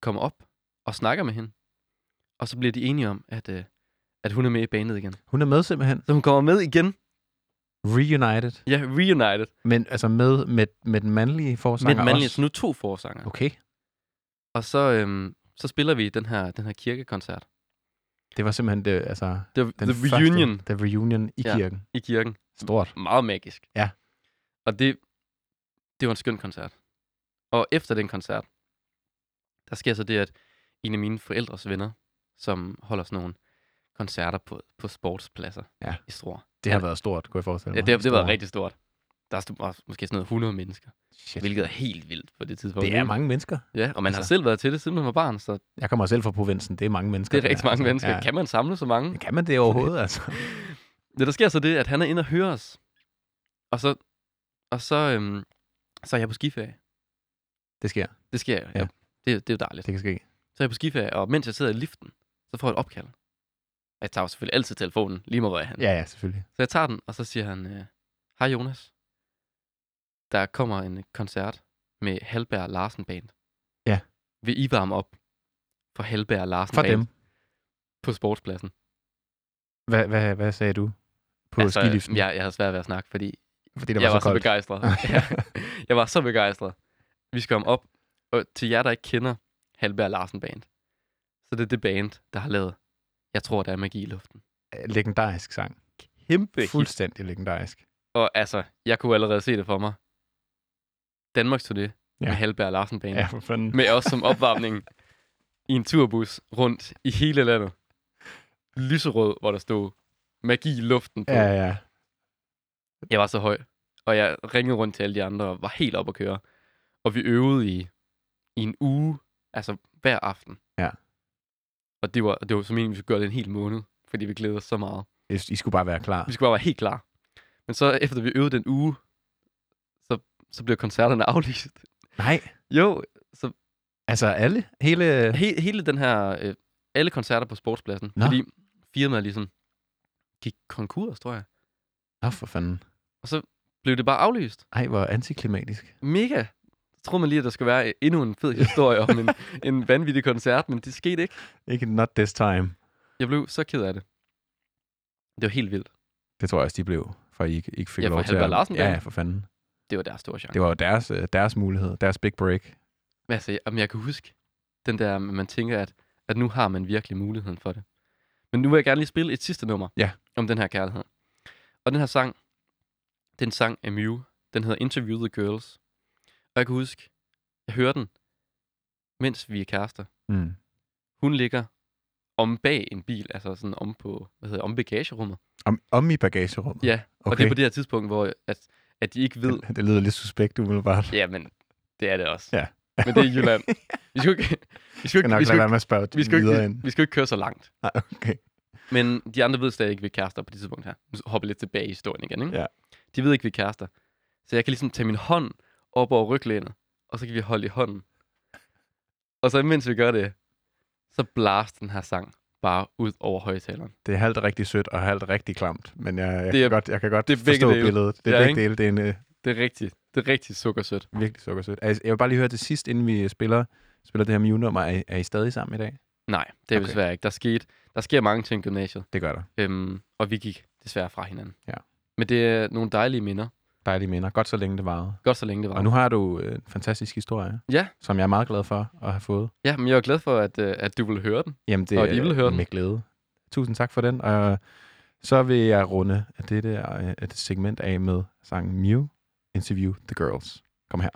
kommer op og snakker med hende. Og så bliver de enige om, at, øh, at hun er med i bandet igen. Hun er med simpelthen. Så hun kommer med igen. Reunited. Ja, reunited. Men altså med, med, med den mandlige Med forsanger den mandlige, også? så nu to forsanger. Okay. Og så, øhm, så spiller vi den her, den her kirkekoncert. Det var simpelthen det, altså, The, den the første, reunion The reunion i Ja. kirken. i kirken. Stort. Meget magisk. Ja. Og det, det var en skøn koncert. Og efter den koncert, der sker så det, at en af mine forældres venner, som holder sådan nogle koncerter på, på sportspladser Ja. i Struer. Det har været stort, kunne jeg forestille Ja, mig. det, har- det var rigtig stort. Der stod var måske sådan noget 100 mennesker, Shit. hvilket er helt vildt på det tidspunkt. Det er mange mennesker. Ja, og man har Altså. selv været til det, siden man var barn, så Jeg kommer selv fra provinsen. Det er mange mennesker. det er rigtig mange altså. mennesker. Ja. Kan man samle så mange? Kan man det overhovedet, (laughs) altså? Ja, der sker så det, at han er inde og hører os. Og så, og så, øhm, så er jeg på skiferie. Det sker. Det sker. Ja. Ja. Det, det er jo dejligt. Det kan ske. Så er jeg på skiferie, og mens jeg sidder i liften, så får jeg et opkald. Jeg tager selvfølgelig altid telefonen, lige meget hvor jeg er henne. Ja, ja, selvfølgelig. Så jeg tager den, og så siger han, øh, Hej Jonas. Der kommer en koncert med Halberg Larsen Band. Ja. Vil I varme op for Halberg Larsen For Band dem. på sportspladsen? Hvad, hvad, hvad sagde du på altså, skiliften? Jeg, jeg havde svært ved at snakke, fordi Fordi jeg var, var så så koldt. begejstret. (laughs) Ja. jeg var så begejstret. Vi skal om op. Og til jer, der ikke kender Halberg Larsen Band, så det er det band, der har lavet Jeg tror, der er magi i luften. Legendarisk sang. Kæmpe hit. Fuldstændig legendarisk. Og altså, jeg kunne allerede se det for mig. Danmarks turné ja. Ja. med Halberg Larsen Band. Ja, for fanden. Med os som opvarmning i en turbus rundt i hele landet. Lyserød, hvor der stod magi i luften på. Ja, ja. Jeg var så høj, og jeg ringede rundt til alle de andre og var helt op at køre. Og vi øvede i, i en uge, altså hver aften. Og det var, det var som egentlig, vi skulle gøre det en hel måned, fordi vi glædede os så meget. I skulle bare være klar. Vi skulle bare være helt klar. Men så efter vi øvede den uge, så, så blev koncerterne (laughs) aflyst. Nej, Jo, så altså alle? Hele... he, hele den her, øh, alle koncerter på sportspladsen, Nå. fordi firmaet ligesom gik konkurs, tror jeg. Nå, for fanden. Og så blev det bare aflyst. Ej, hvor antiklimatisk. Mega. Tror man lige, at der skal være endnu en fed historie om en, (laughs) en vanvittig koncert, men det skete ikke. Ikke not this time. Jeg blev så ked af det. Det var helt vildt. Det tror jeg også, de blev, for I ikke, ikke fik Ja, lov til at... Larsen Ja, for fanden. Det var deres store chance. Det var deres, øh, deres mulighed, deres big break. Men altså, jeg, jamen, jeg kan huske den der, man tænker, at, at nu har man virkelig muligheden for det. Men nu vil jeg gerne lige spille et sidste nummer Ja. om den her kærlighed. Og den her sang, den sang af Mew, den hedder Interview the Girls. Og jeg kan huske, jeg hører den, mens vi er kærester. Mm. Hun ligger om bag en bil, altså sådan om på, hvad hedder om bagagerummet. Om, om i bagagerummet? Ja, okay. og det er på det her tidspunkt, hvor at, at de ikke ved, Det, det lyder lidt suspekt umiddelbart. ja, men det er det også. Ja. Men det er Jylland. Vi skal jo ikke, vi skal ikke, vi ikke- vi skal, jo videre ikke, vi skal jo ikke køre så langt. Nej, okay. Men de andre ved stadig ikke, vi er kærester på det tidspunkt her. Nu hopper lidt tilbage i historien igen, ikke? Ja. De ved ikke, vi er kærester. Så jeg kan ligesom tage min hånd op over ryglænet, og så kan vi holde i hånden. Og så imens vi gør det, så blaster den her sang bare ud over højtaleren. Det er halvt rigtig sødt og halvt rigtig klamt, men jeg, jeg, Det er- kan, godt, jeg kan godt det er forstå dele. billedet. Det er Ja, begge dele. Det er en øh, Det er rigtigt. Det er rigtig sukkersødt. virkelig sukkersødt. Altså, jeg vil bare lige høre til sidst, inden vi spiller, spiller det her Mew-nummer. Er, er I stadig sammen i dag? Nej, det er. Okay. desværre ikke. Der, skete, der sker mange ting i gymnasiet, Det gør der. øhm, og vi gik desværre fra hinanden. Ja. Men det er nogle dejlige minder. Dejlige minder. Godt så længe det varede. Godt så længe det var. Og nu har du øh, en fantastisk historie, Ja, som jeg er meget glad for at have fået. ja, men jeg er glad for, at, øh, at du vil høre den. Jamen, det Og de vil høre den. med glæde. Tusind tak for den. Og så vil jeg runde dette øh, et segment af med sangen Mew, Interview the Girls. Kom her.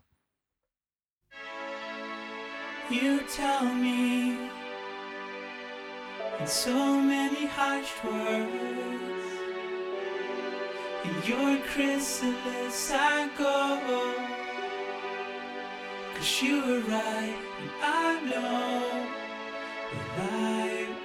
You tell me in so many harsh words. In your chrysalis I go. Cause you were right, and I know we're live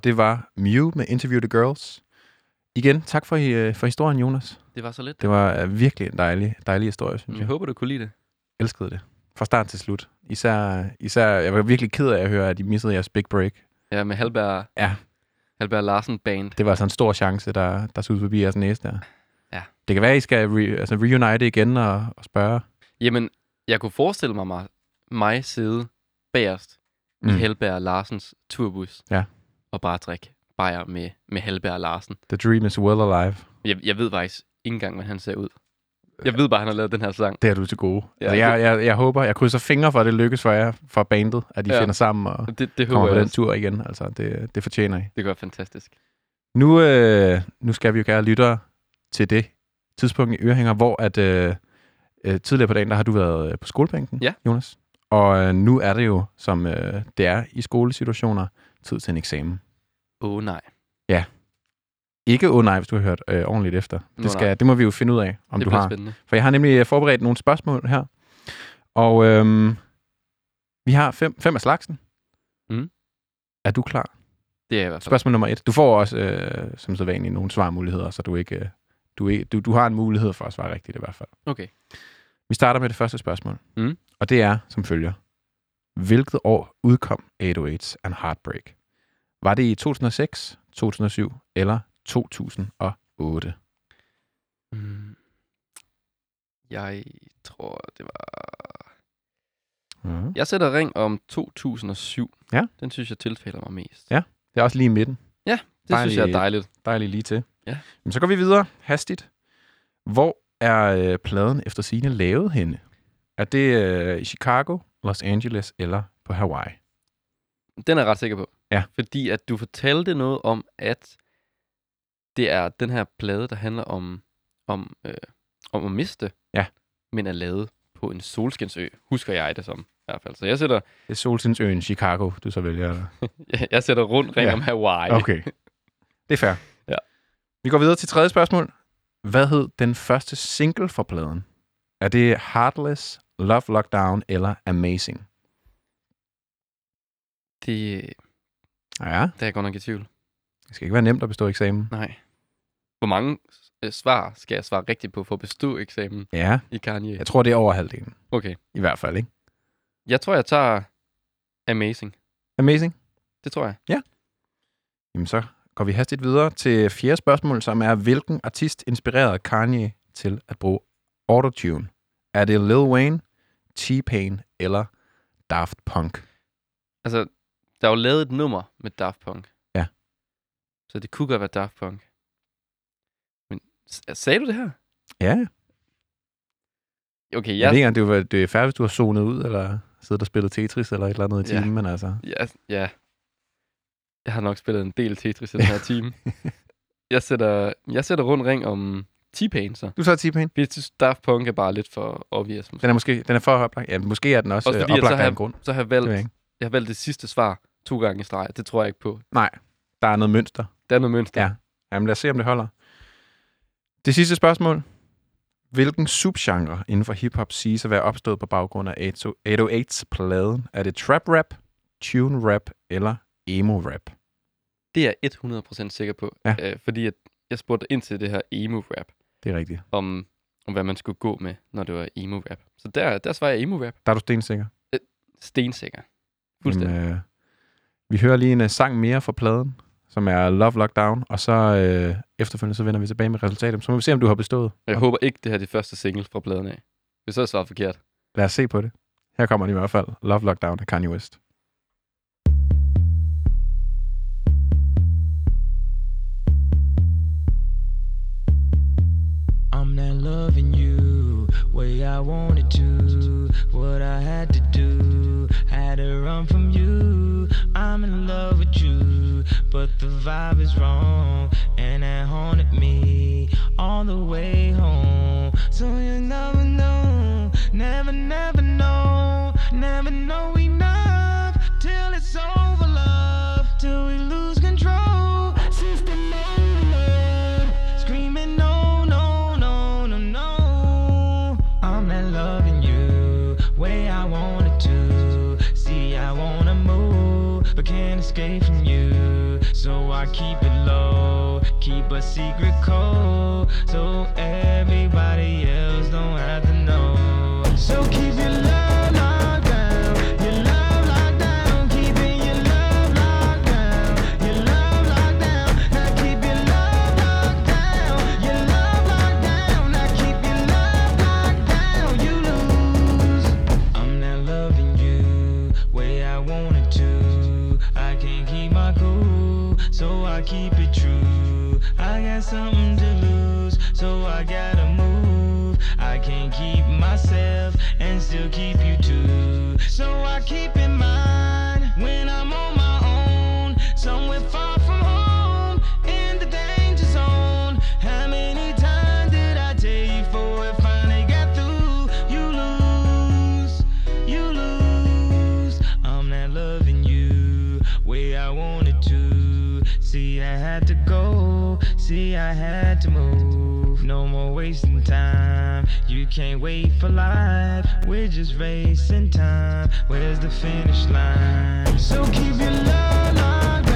og det var Mew med Interview the Girls. Igen, tak for, øh, for historien, Jonas. Det var så lidt. Det var øh, virkelig en dejlig, dejlig historie, synes Jeg jeg. håber, du kunne lide det. elskede det. Fra start til slut. Især, især jeg var virkelig ked af at høre, at I missede jeres big break. Ja, med Halberg, Ja, Halberg Larsen Band. det var altså en stor chance, der, der ud forbi jeres næse der. Ja. Det kan være, at I skal re, altså reunite igen og, og spørge. Jamen, jeg kunne forestille mig mig, mig sidde bagerst mm. i Halberg Larsens turbus. Ja. Og bare drikke bajer med, med Halberg Larsen. The dream is well alive. Jeg, jeg ved faktisk ikke engang, hvordan han ser ud. Jeg ved bare, at han har lavet den her sang. Det er du til gode. Ja, altså, jeg, jeg, jeg håber, jeg krydser fingre for, at det lykkes for jer, for bandet, at I Ja. finder sammen og Det, det kommer på den også. tur igen. Altså, det, det fortjener I. Det går fantastisk. Nu, øh, nu skal vi jo gerne lytte til det tidspunkt i Ørehænger, hvor at, øh, øh, tidligere på dagen, der har du været øh, på skolebænken, Ja. Jonas. Og øh, nu er det jo, som øh, det er i skolesituationer, tid til en eksamen. Åh oh, nej. Ikke åh oh, nej, hvis du har hørt øh, ordentligt efter. Det, skal, nej. det må vi jo finde ud af, om det du bliver har. spændende. For jeg har nemlig øh, forberedt nogle spørgsmål her. Og øhm, vi har fem, fem af slagsen. Mm. Er du klar? Det er jeg i hvert fald. Spørgsmål nummer et. Du får også, øh, som sædvanligt, nogle svarmuligheder, så du ikke... Øh, du, ikke du, du har en mulighed for at svare rigtigt i hvert fald. Okay. Vi starter med det første spørgsmål. Mm. Og det er som følger. Hvilket år udkom 808's and Heartbreak? Var det i 2006, 2007 eller 2008? Mm. Jeg tror, det var... Mm. Jeg sætter ring om 2007. Ja. Den synes jeg tilfælder mig mest. Ja. Det er også lige i midten. Det synes jeg er dejligt. Dejligt lige til. Ja. Men så går vi videre hastigt. Hvor er øh, pladen efter sine lavet henne? Er det øh, i Chicago, Los Angeles eller på Hawaii? Den er jeg ret sikker på. Ja. Fordi at du fortalte noget om, at det er den her plade, der handler om, om, øh, om at miste, Ja. men er lavet på en solskinsø, husker jeg det som i hvert fald. Så jeg sætter, Det er Solskinsøen Chicago, du så vælger. eller? (laughs) jeg sætter rundt ring Ja. om Hawaii. Okay. Det er fair. Ja. Vi går videre til tredje spørgsmål. Hvad hed den første single for pladen? Er det Heartless, Love Lockdown eller Amazing? Det, Ja, der er jeg godt nok i tvivl. det skal ikke være nemt at bestå eksamen. Nej. Hvor mange øh, svar skal jeg svare rigtigt på for at bestå eksamen Ja, i Kanye? jeg tror, det er over halvdelen. Okay. I hvert fald, ikke? Jeg tror, jeg tager Amazing. Amazing. Det tror jeg. Jamen, så går vi hastigt videre til fjerde spørgsmål, som er, hvilken artist inspirerede Kanye til at bruge autotune? Er det Lil Wayne, T-Pain eller Daft Punk? Altså, der er jo lavet et nummer med Daft Punk. Ja. Så det kunne godt være Daft Punk. Men sagde du det her? Ja, Okay, jeg, jeg, ved ikke, om det var det er færdigt, hvis du har zonet ud, eller siddet og spillet Tetris, eller et eller andet i Ja. timen, men altså... ja, ja. Jeg har nok spillet en del Tetris i den her (laughs) time. jeg, sætter, jeg sætter rundt ring om T-Pain, så. Du så T-Pain? Vi synes, Daft Punk er bare lidt for obvious. Måske. Den er måske den er for oplagt. Ja, måske er den også, Også også fordi, så oplagt har af jeg- en grund. Så har jeg valgt, jeg jeg har valgt det sidste svar to gange i streg. Det tror jeg ikke på. Nej, der er noget mønster. Der er noget mønster. Ja. Jamen lad os se, om det holder. Det sidste spørgsmål. Hvilken subgenre inden for hiphop siges at være opstået på baggrund af 808's pladen? Er det trap rap, tune rap eller emo rap? Det er jeg 100% sikker på. Ja. Øh, fordi at jeg spurgte ind til det her emo-rap, Det er rigtigt. om, om hvad man skulle gå med, når det var emo-rap. Så der, der svarer jeg emo-rap. Der er du stensikker. Stensikker. Fuldstændig. Jamen, øh, vi hører lige en uh, sang mere fra pladen, som er Love Lockdown, og så øh, efterfølgende så vender vi tilbage med resultatet. Så må vi se, om du har bestået. Jeg håber ikke, det her er det første single fra pladen af. Hvis så er svaret forkert. Lad os se på det. Her kommer den i hvert fald. Love Lockdown af Kanye West. I'm not loving you way I wanted to. What I had to do, had to run from you. I'm in love with you, but the vibe is wrong, and that haunted me all the way home. So you never know, never, never know, never know enough escape from you. So I keep it low, keep a secret code, so everybody else don't have to know. So keep You can't wait for life. We're just racing time. Where's the finish line? So keep your love locked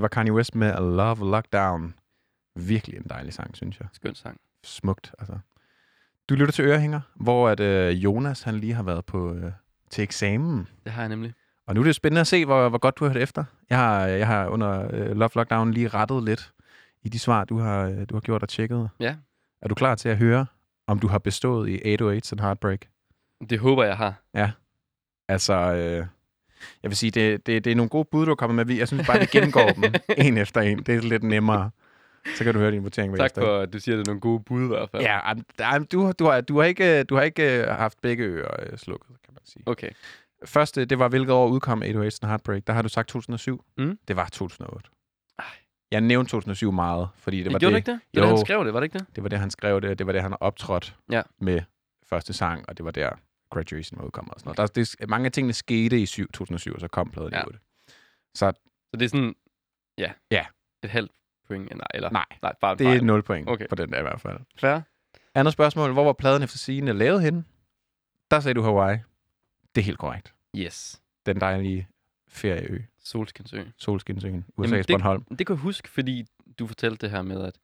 det var Kanye West med Love Lockdown. Virkelig en dejlig sang, synes jeg. Skøn sang. Smukt, altså. Du lytter til Ørehænger, hvor at, øh, Jonas han lige har været på øh, til eksamen. Det har jeg nemlig. Og nu er det spændende at se, hvor, hvor godt du har hørt efter. Jeg har, jeg har under øh, Love Lockdown lige rettet lidt i de svar, du har, øh, du har gjort og tjekket. Ja. Er du klar til at høre, om du har bestået i 808's and Heartbreak? Det håber jeg har. Ja. Altså, øh, jeg vil sige, det, det, det er nogle gode bud, du har kommet med. Jeg synes bare, vi gennemgår dem (laughs) en efter en. Det er lidt nemmere. Så kan du høre din votering Tak for, at du siger, det er nogle gode bud i hvert fald. Ja, am- du, du, har, du, har ikke, du har ikke øh, haft begge ører øh, slukket, kan man sige. Okay. Første, det var, hvilket år udkom 808's and Heartbreak. Der har du sagt 2007. Mm. Det var 2008. Ej. Jeg nævnte 2007 meget, fordi det var gjorde det, du ikke det? Det var Jo. det, han skrev det, var det ikke det? det var det, han skrev det, det var det, han optrådte Ja. med første sang, og det var der Graduation var udkommet. Og sådan noget. Der, det, mange af tingene skete i syv- 2007, og så kom pladen Ja. i 8. Så Så det er sådan, ja. Ja. Et halvt point, nej, eller? nej, Nej, bare det er fejl. 0 point Okay. på den der i hvert fald. Fair. Andet spørgsmål. Hvor var pladen efter sigende lavet henne? Der sagde du Hawaii. Det er helt korrekt. Yes. Den dejlige ferieø. Solskinsø. Solskinsøen, Jamen, USA's det- Bornholm. Det kan jeg huske, fordi du fortalte det her med, at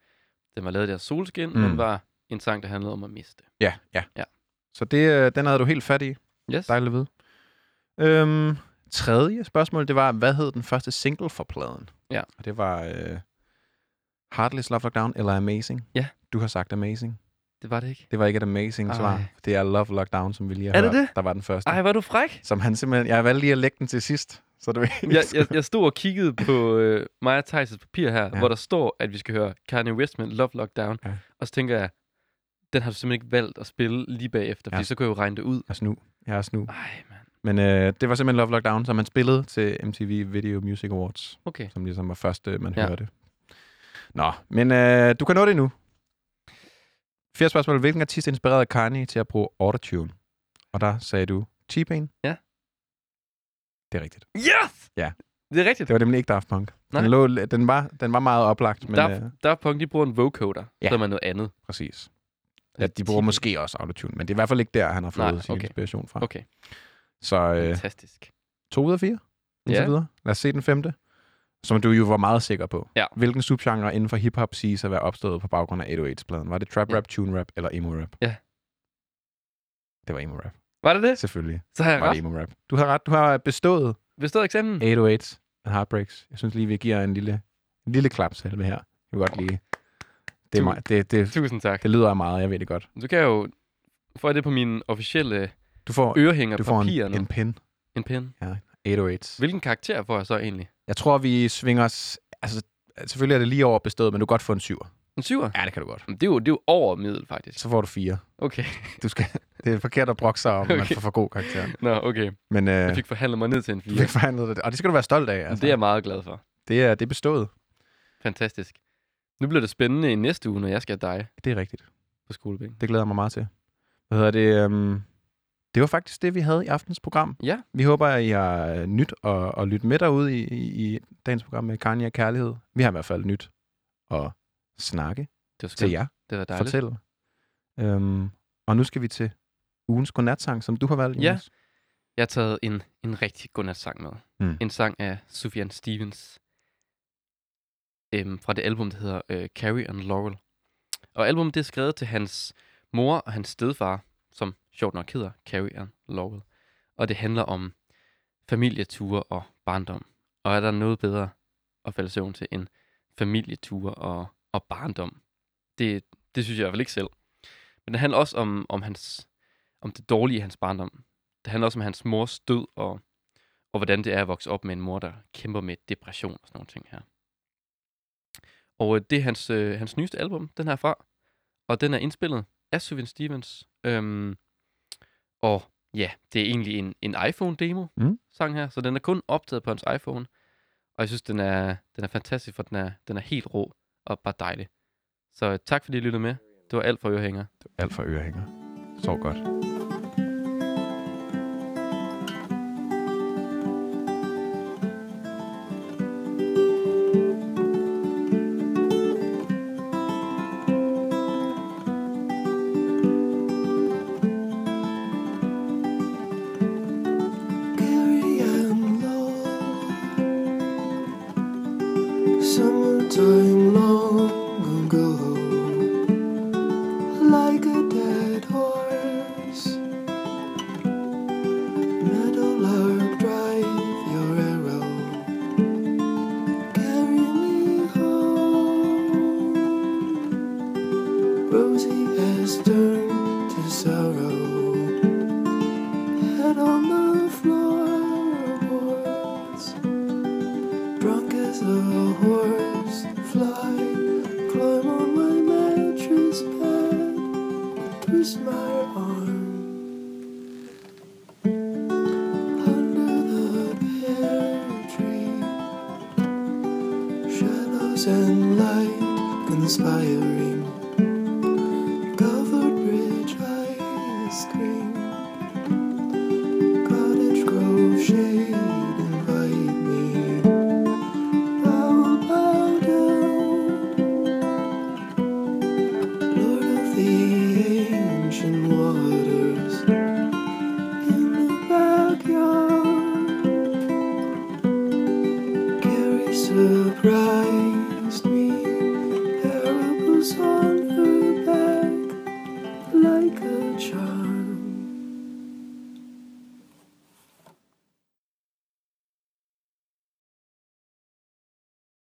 den var lavet af solskin, Mm. men var en sang, der handlede om at miste. Ja, ja. Ja. Så det, øh, den havde du helt fat i. Yes. Dejligt at vide. Øhm, tredje spørgsmål, det var, hvad hed den første single for pladen? Ja. Og det var øh, Heartless Love Lockdown eller Amazing. Ja. Du har sagt Amazing. Det var det ikke. Det var ikke et amazing Ej. svar. Det er Love Lockdown, som vi lige har Er det hørt. det? Der var den første. Ej, var du fræk? Som han simpelthen... Jeg valgte lige at lægge den til sidst. Så det Jeg, jeg, jeg stod og kiggede på øh, og Thijs' papir her, ja. hvor der står, at vi skal høre Kanye West med Love Lockdown. Ja. Og så tænker jeg, den har du simpelthen ikke valgt at spille lige bagefter, fordi Ja. så kan jeg jo regne det ud. Jeg er snu. Jeg er snu. Ej, mand. Men øh, det var simpelthen Love Lockdown, som man spillede til MTV Video Music Awards. Okay. Som ligesom var første, man Ja. hørte. Nå, men øh, du kan nå det nu. Fjerde spørgsmål. Hvilken artist inspirerede Kanye til at bruge autotune? Og der sagde du T-Pain. Ja. Det er rigtigt. Yes! Ja. Det er rigtigt. Det var nemlig ikke Daft Punk. Nej. Den, lå, den, var, den var meget oplagt, men Daft, øh, Daft Punk, de bruger en vocoder, ja. som er noget andet. præcis. Ja, de bruger måske også autotune, men det er i hvert fald ikke der, han har fået Nej, sin okay. inspiration fra. Okay, Så øh, fantastisk. to ud af fire, Ja. videre. Lad os se den femte, som du jo var meget sikker på. Ja. Hvilken subgenre inden for hiphop siges at være opstået på baggrund af 808's-pladen? Var det trap Ja. rap, tune rap eller emo rap? Ja. Det var emo rap. Var det det? Selvfølgelig Så har jeg var det ret. emo rap. Du har ret. Du har bestået Bestået eksamen? 808's and Heartbreaks. Jeg synes lige, vi giver en lille, en lille klap selv her. Jeg vil godt lige... Det, er Du- mig, det, det, Tusind tak. det lyder meget, jeg ved det godt. Du kan jo få det på min officielle Du får, ørehænger du får papir en, nu. en pin. en pen. 808's. Hvilken karakter får jeg så egentlig? Jeg tror, vi svinger os... Altså, selvfølgelig er det lige over bestået, men du kan godt få en syver. En syver? Ja, det kan du godt. Men Det er jo, det er jo over middel, faktisk. Så får du fire. Okay. Du skal, det er forkert at brokke sig om, okay. man får for god karakter. Nå, okay. Men øh, Jeg fik forhandlet mig ned til en du fire. fik forhandlet det, og det skal du være stolt af. Altså. Altså. Det er jeg meget glad for. det, er, det er bestået. Fantastisk. Nu bliver det spændende i næste uge, når jeg skal have dig Det er rigtigt. på skolebænken. Det glæder jeg mig meget til. Hvad hedder det? Um, det var faktisk det, vi havde i aftens program. Ja, Vi håber, at I har øh, nyt og, og lytte med derude i, i, i dagens program med Kanye og Kærlighed. Vi har i hvert fald nyt at snakke det var til skønt. jer. Det var dejligt. Fortælle. Um, og nu skal vi til ugens godnatsang, som du har valgt, Ja. Jonas. Jeg har taget en, en rigtig godnatsang med. Mm. En sang af Sufjan Stevens. Øhm, fra det album, der hedder øh, Carrie and Laurel. Og albumet det er skrevet til hans mor og hans stedfar, som sjovt nok hedder Carrie and Laurel. Og det handler om familieture og barndom. Og er der noget bedre at falde søvn til end familieture og, og barndom? Det, det synes jeg i hvert fald ikke selv. Men det handler også om, om, hans, om det dårlige i hans barndom. Det handler også om hans mors død, og, og hvordan det er at vokse op med en mor, der kæmper med depression og sådan nogle ting her. Og øh, det er hans, øh, hans nyeste album, den her fra. Og den er indspillet af Sufjan Stevens. Øhm, og ja, det er egentlig en, en iPhone-demo, Mm. sang her. Så den er kun optaget på hans iPhone. Og jeg synes, den er, den er fantastisk, for den er, den er helt rå og bare dejlig. Så øh, tak fordi I lyttede med. Det var alt for Ørehænger. Alt for ørehænger. Sov godt.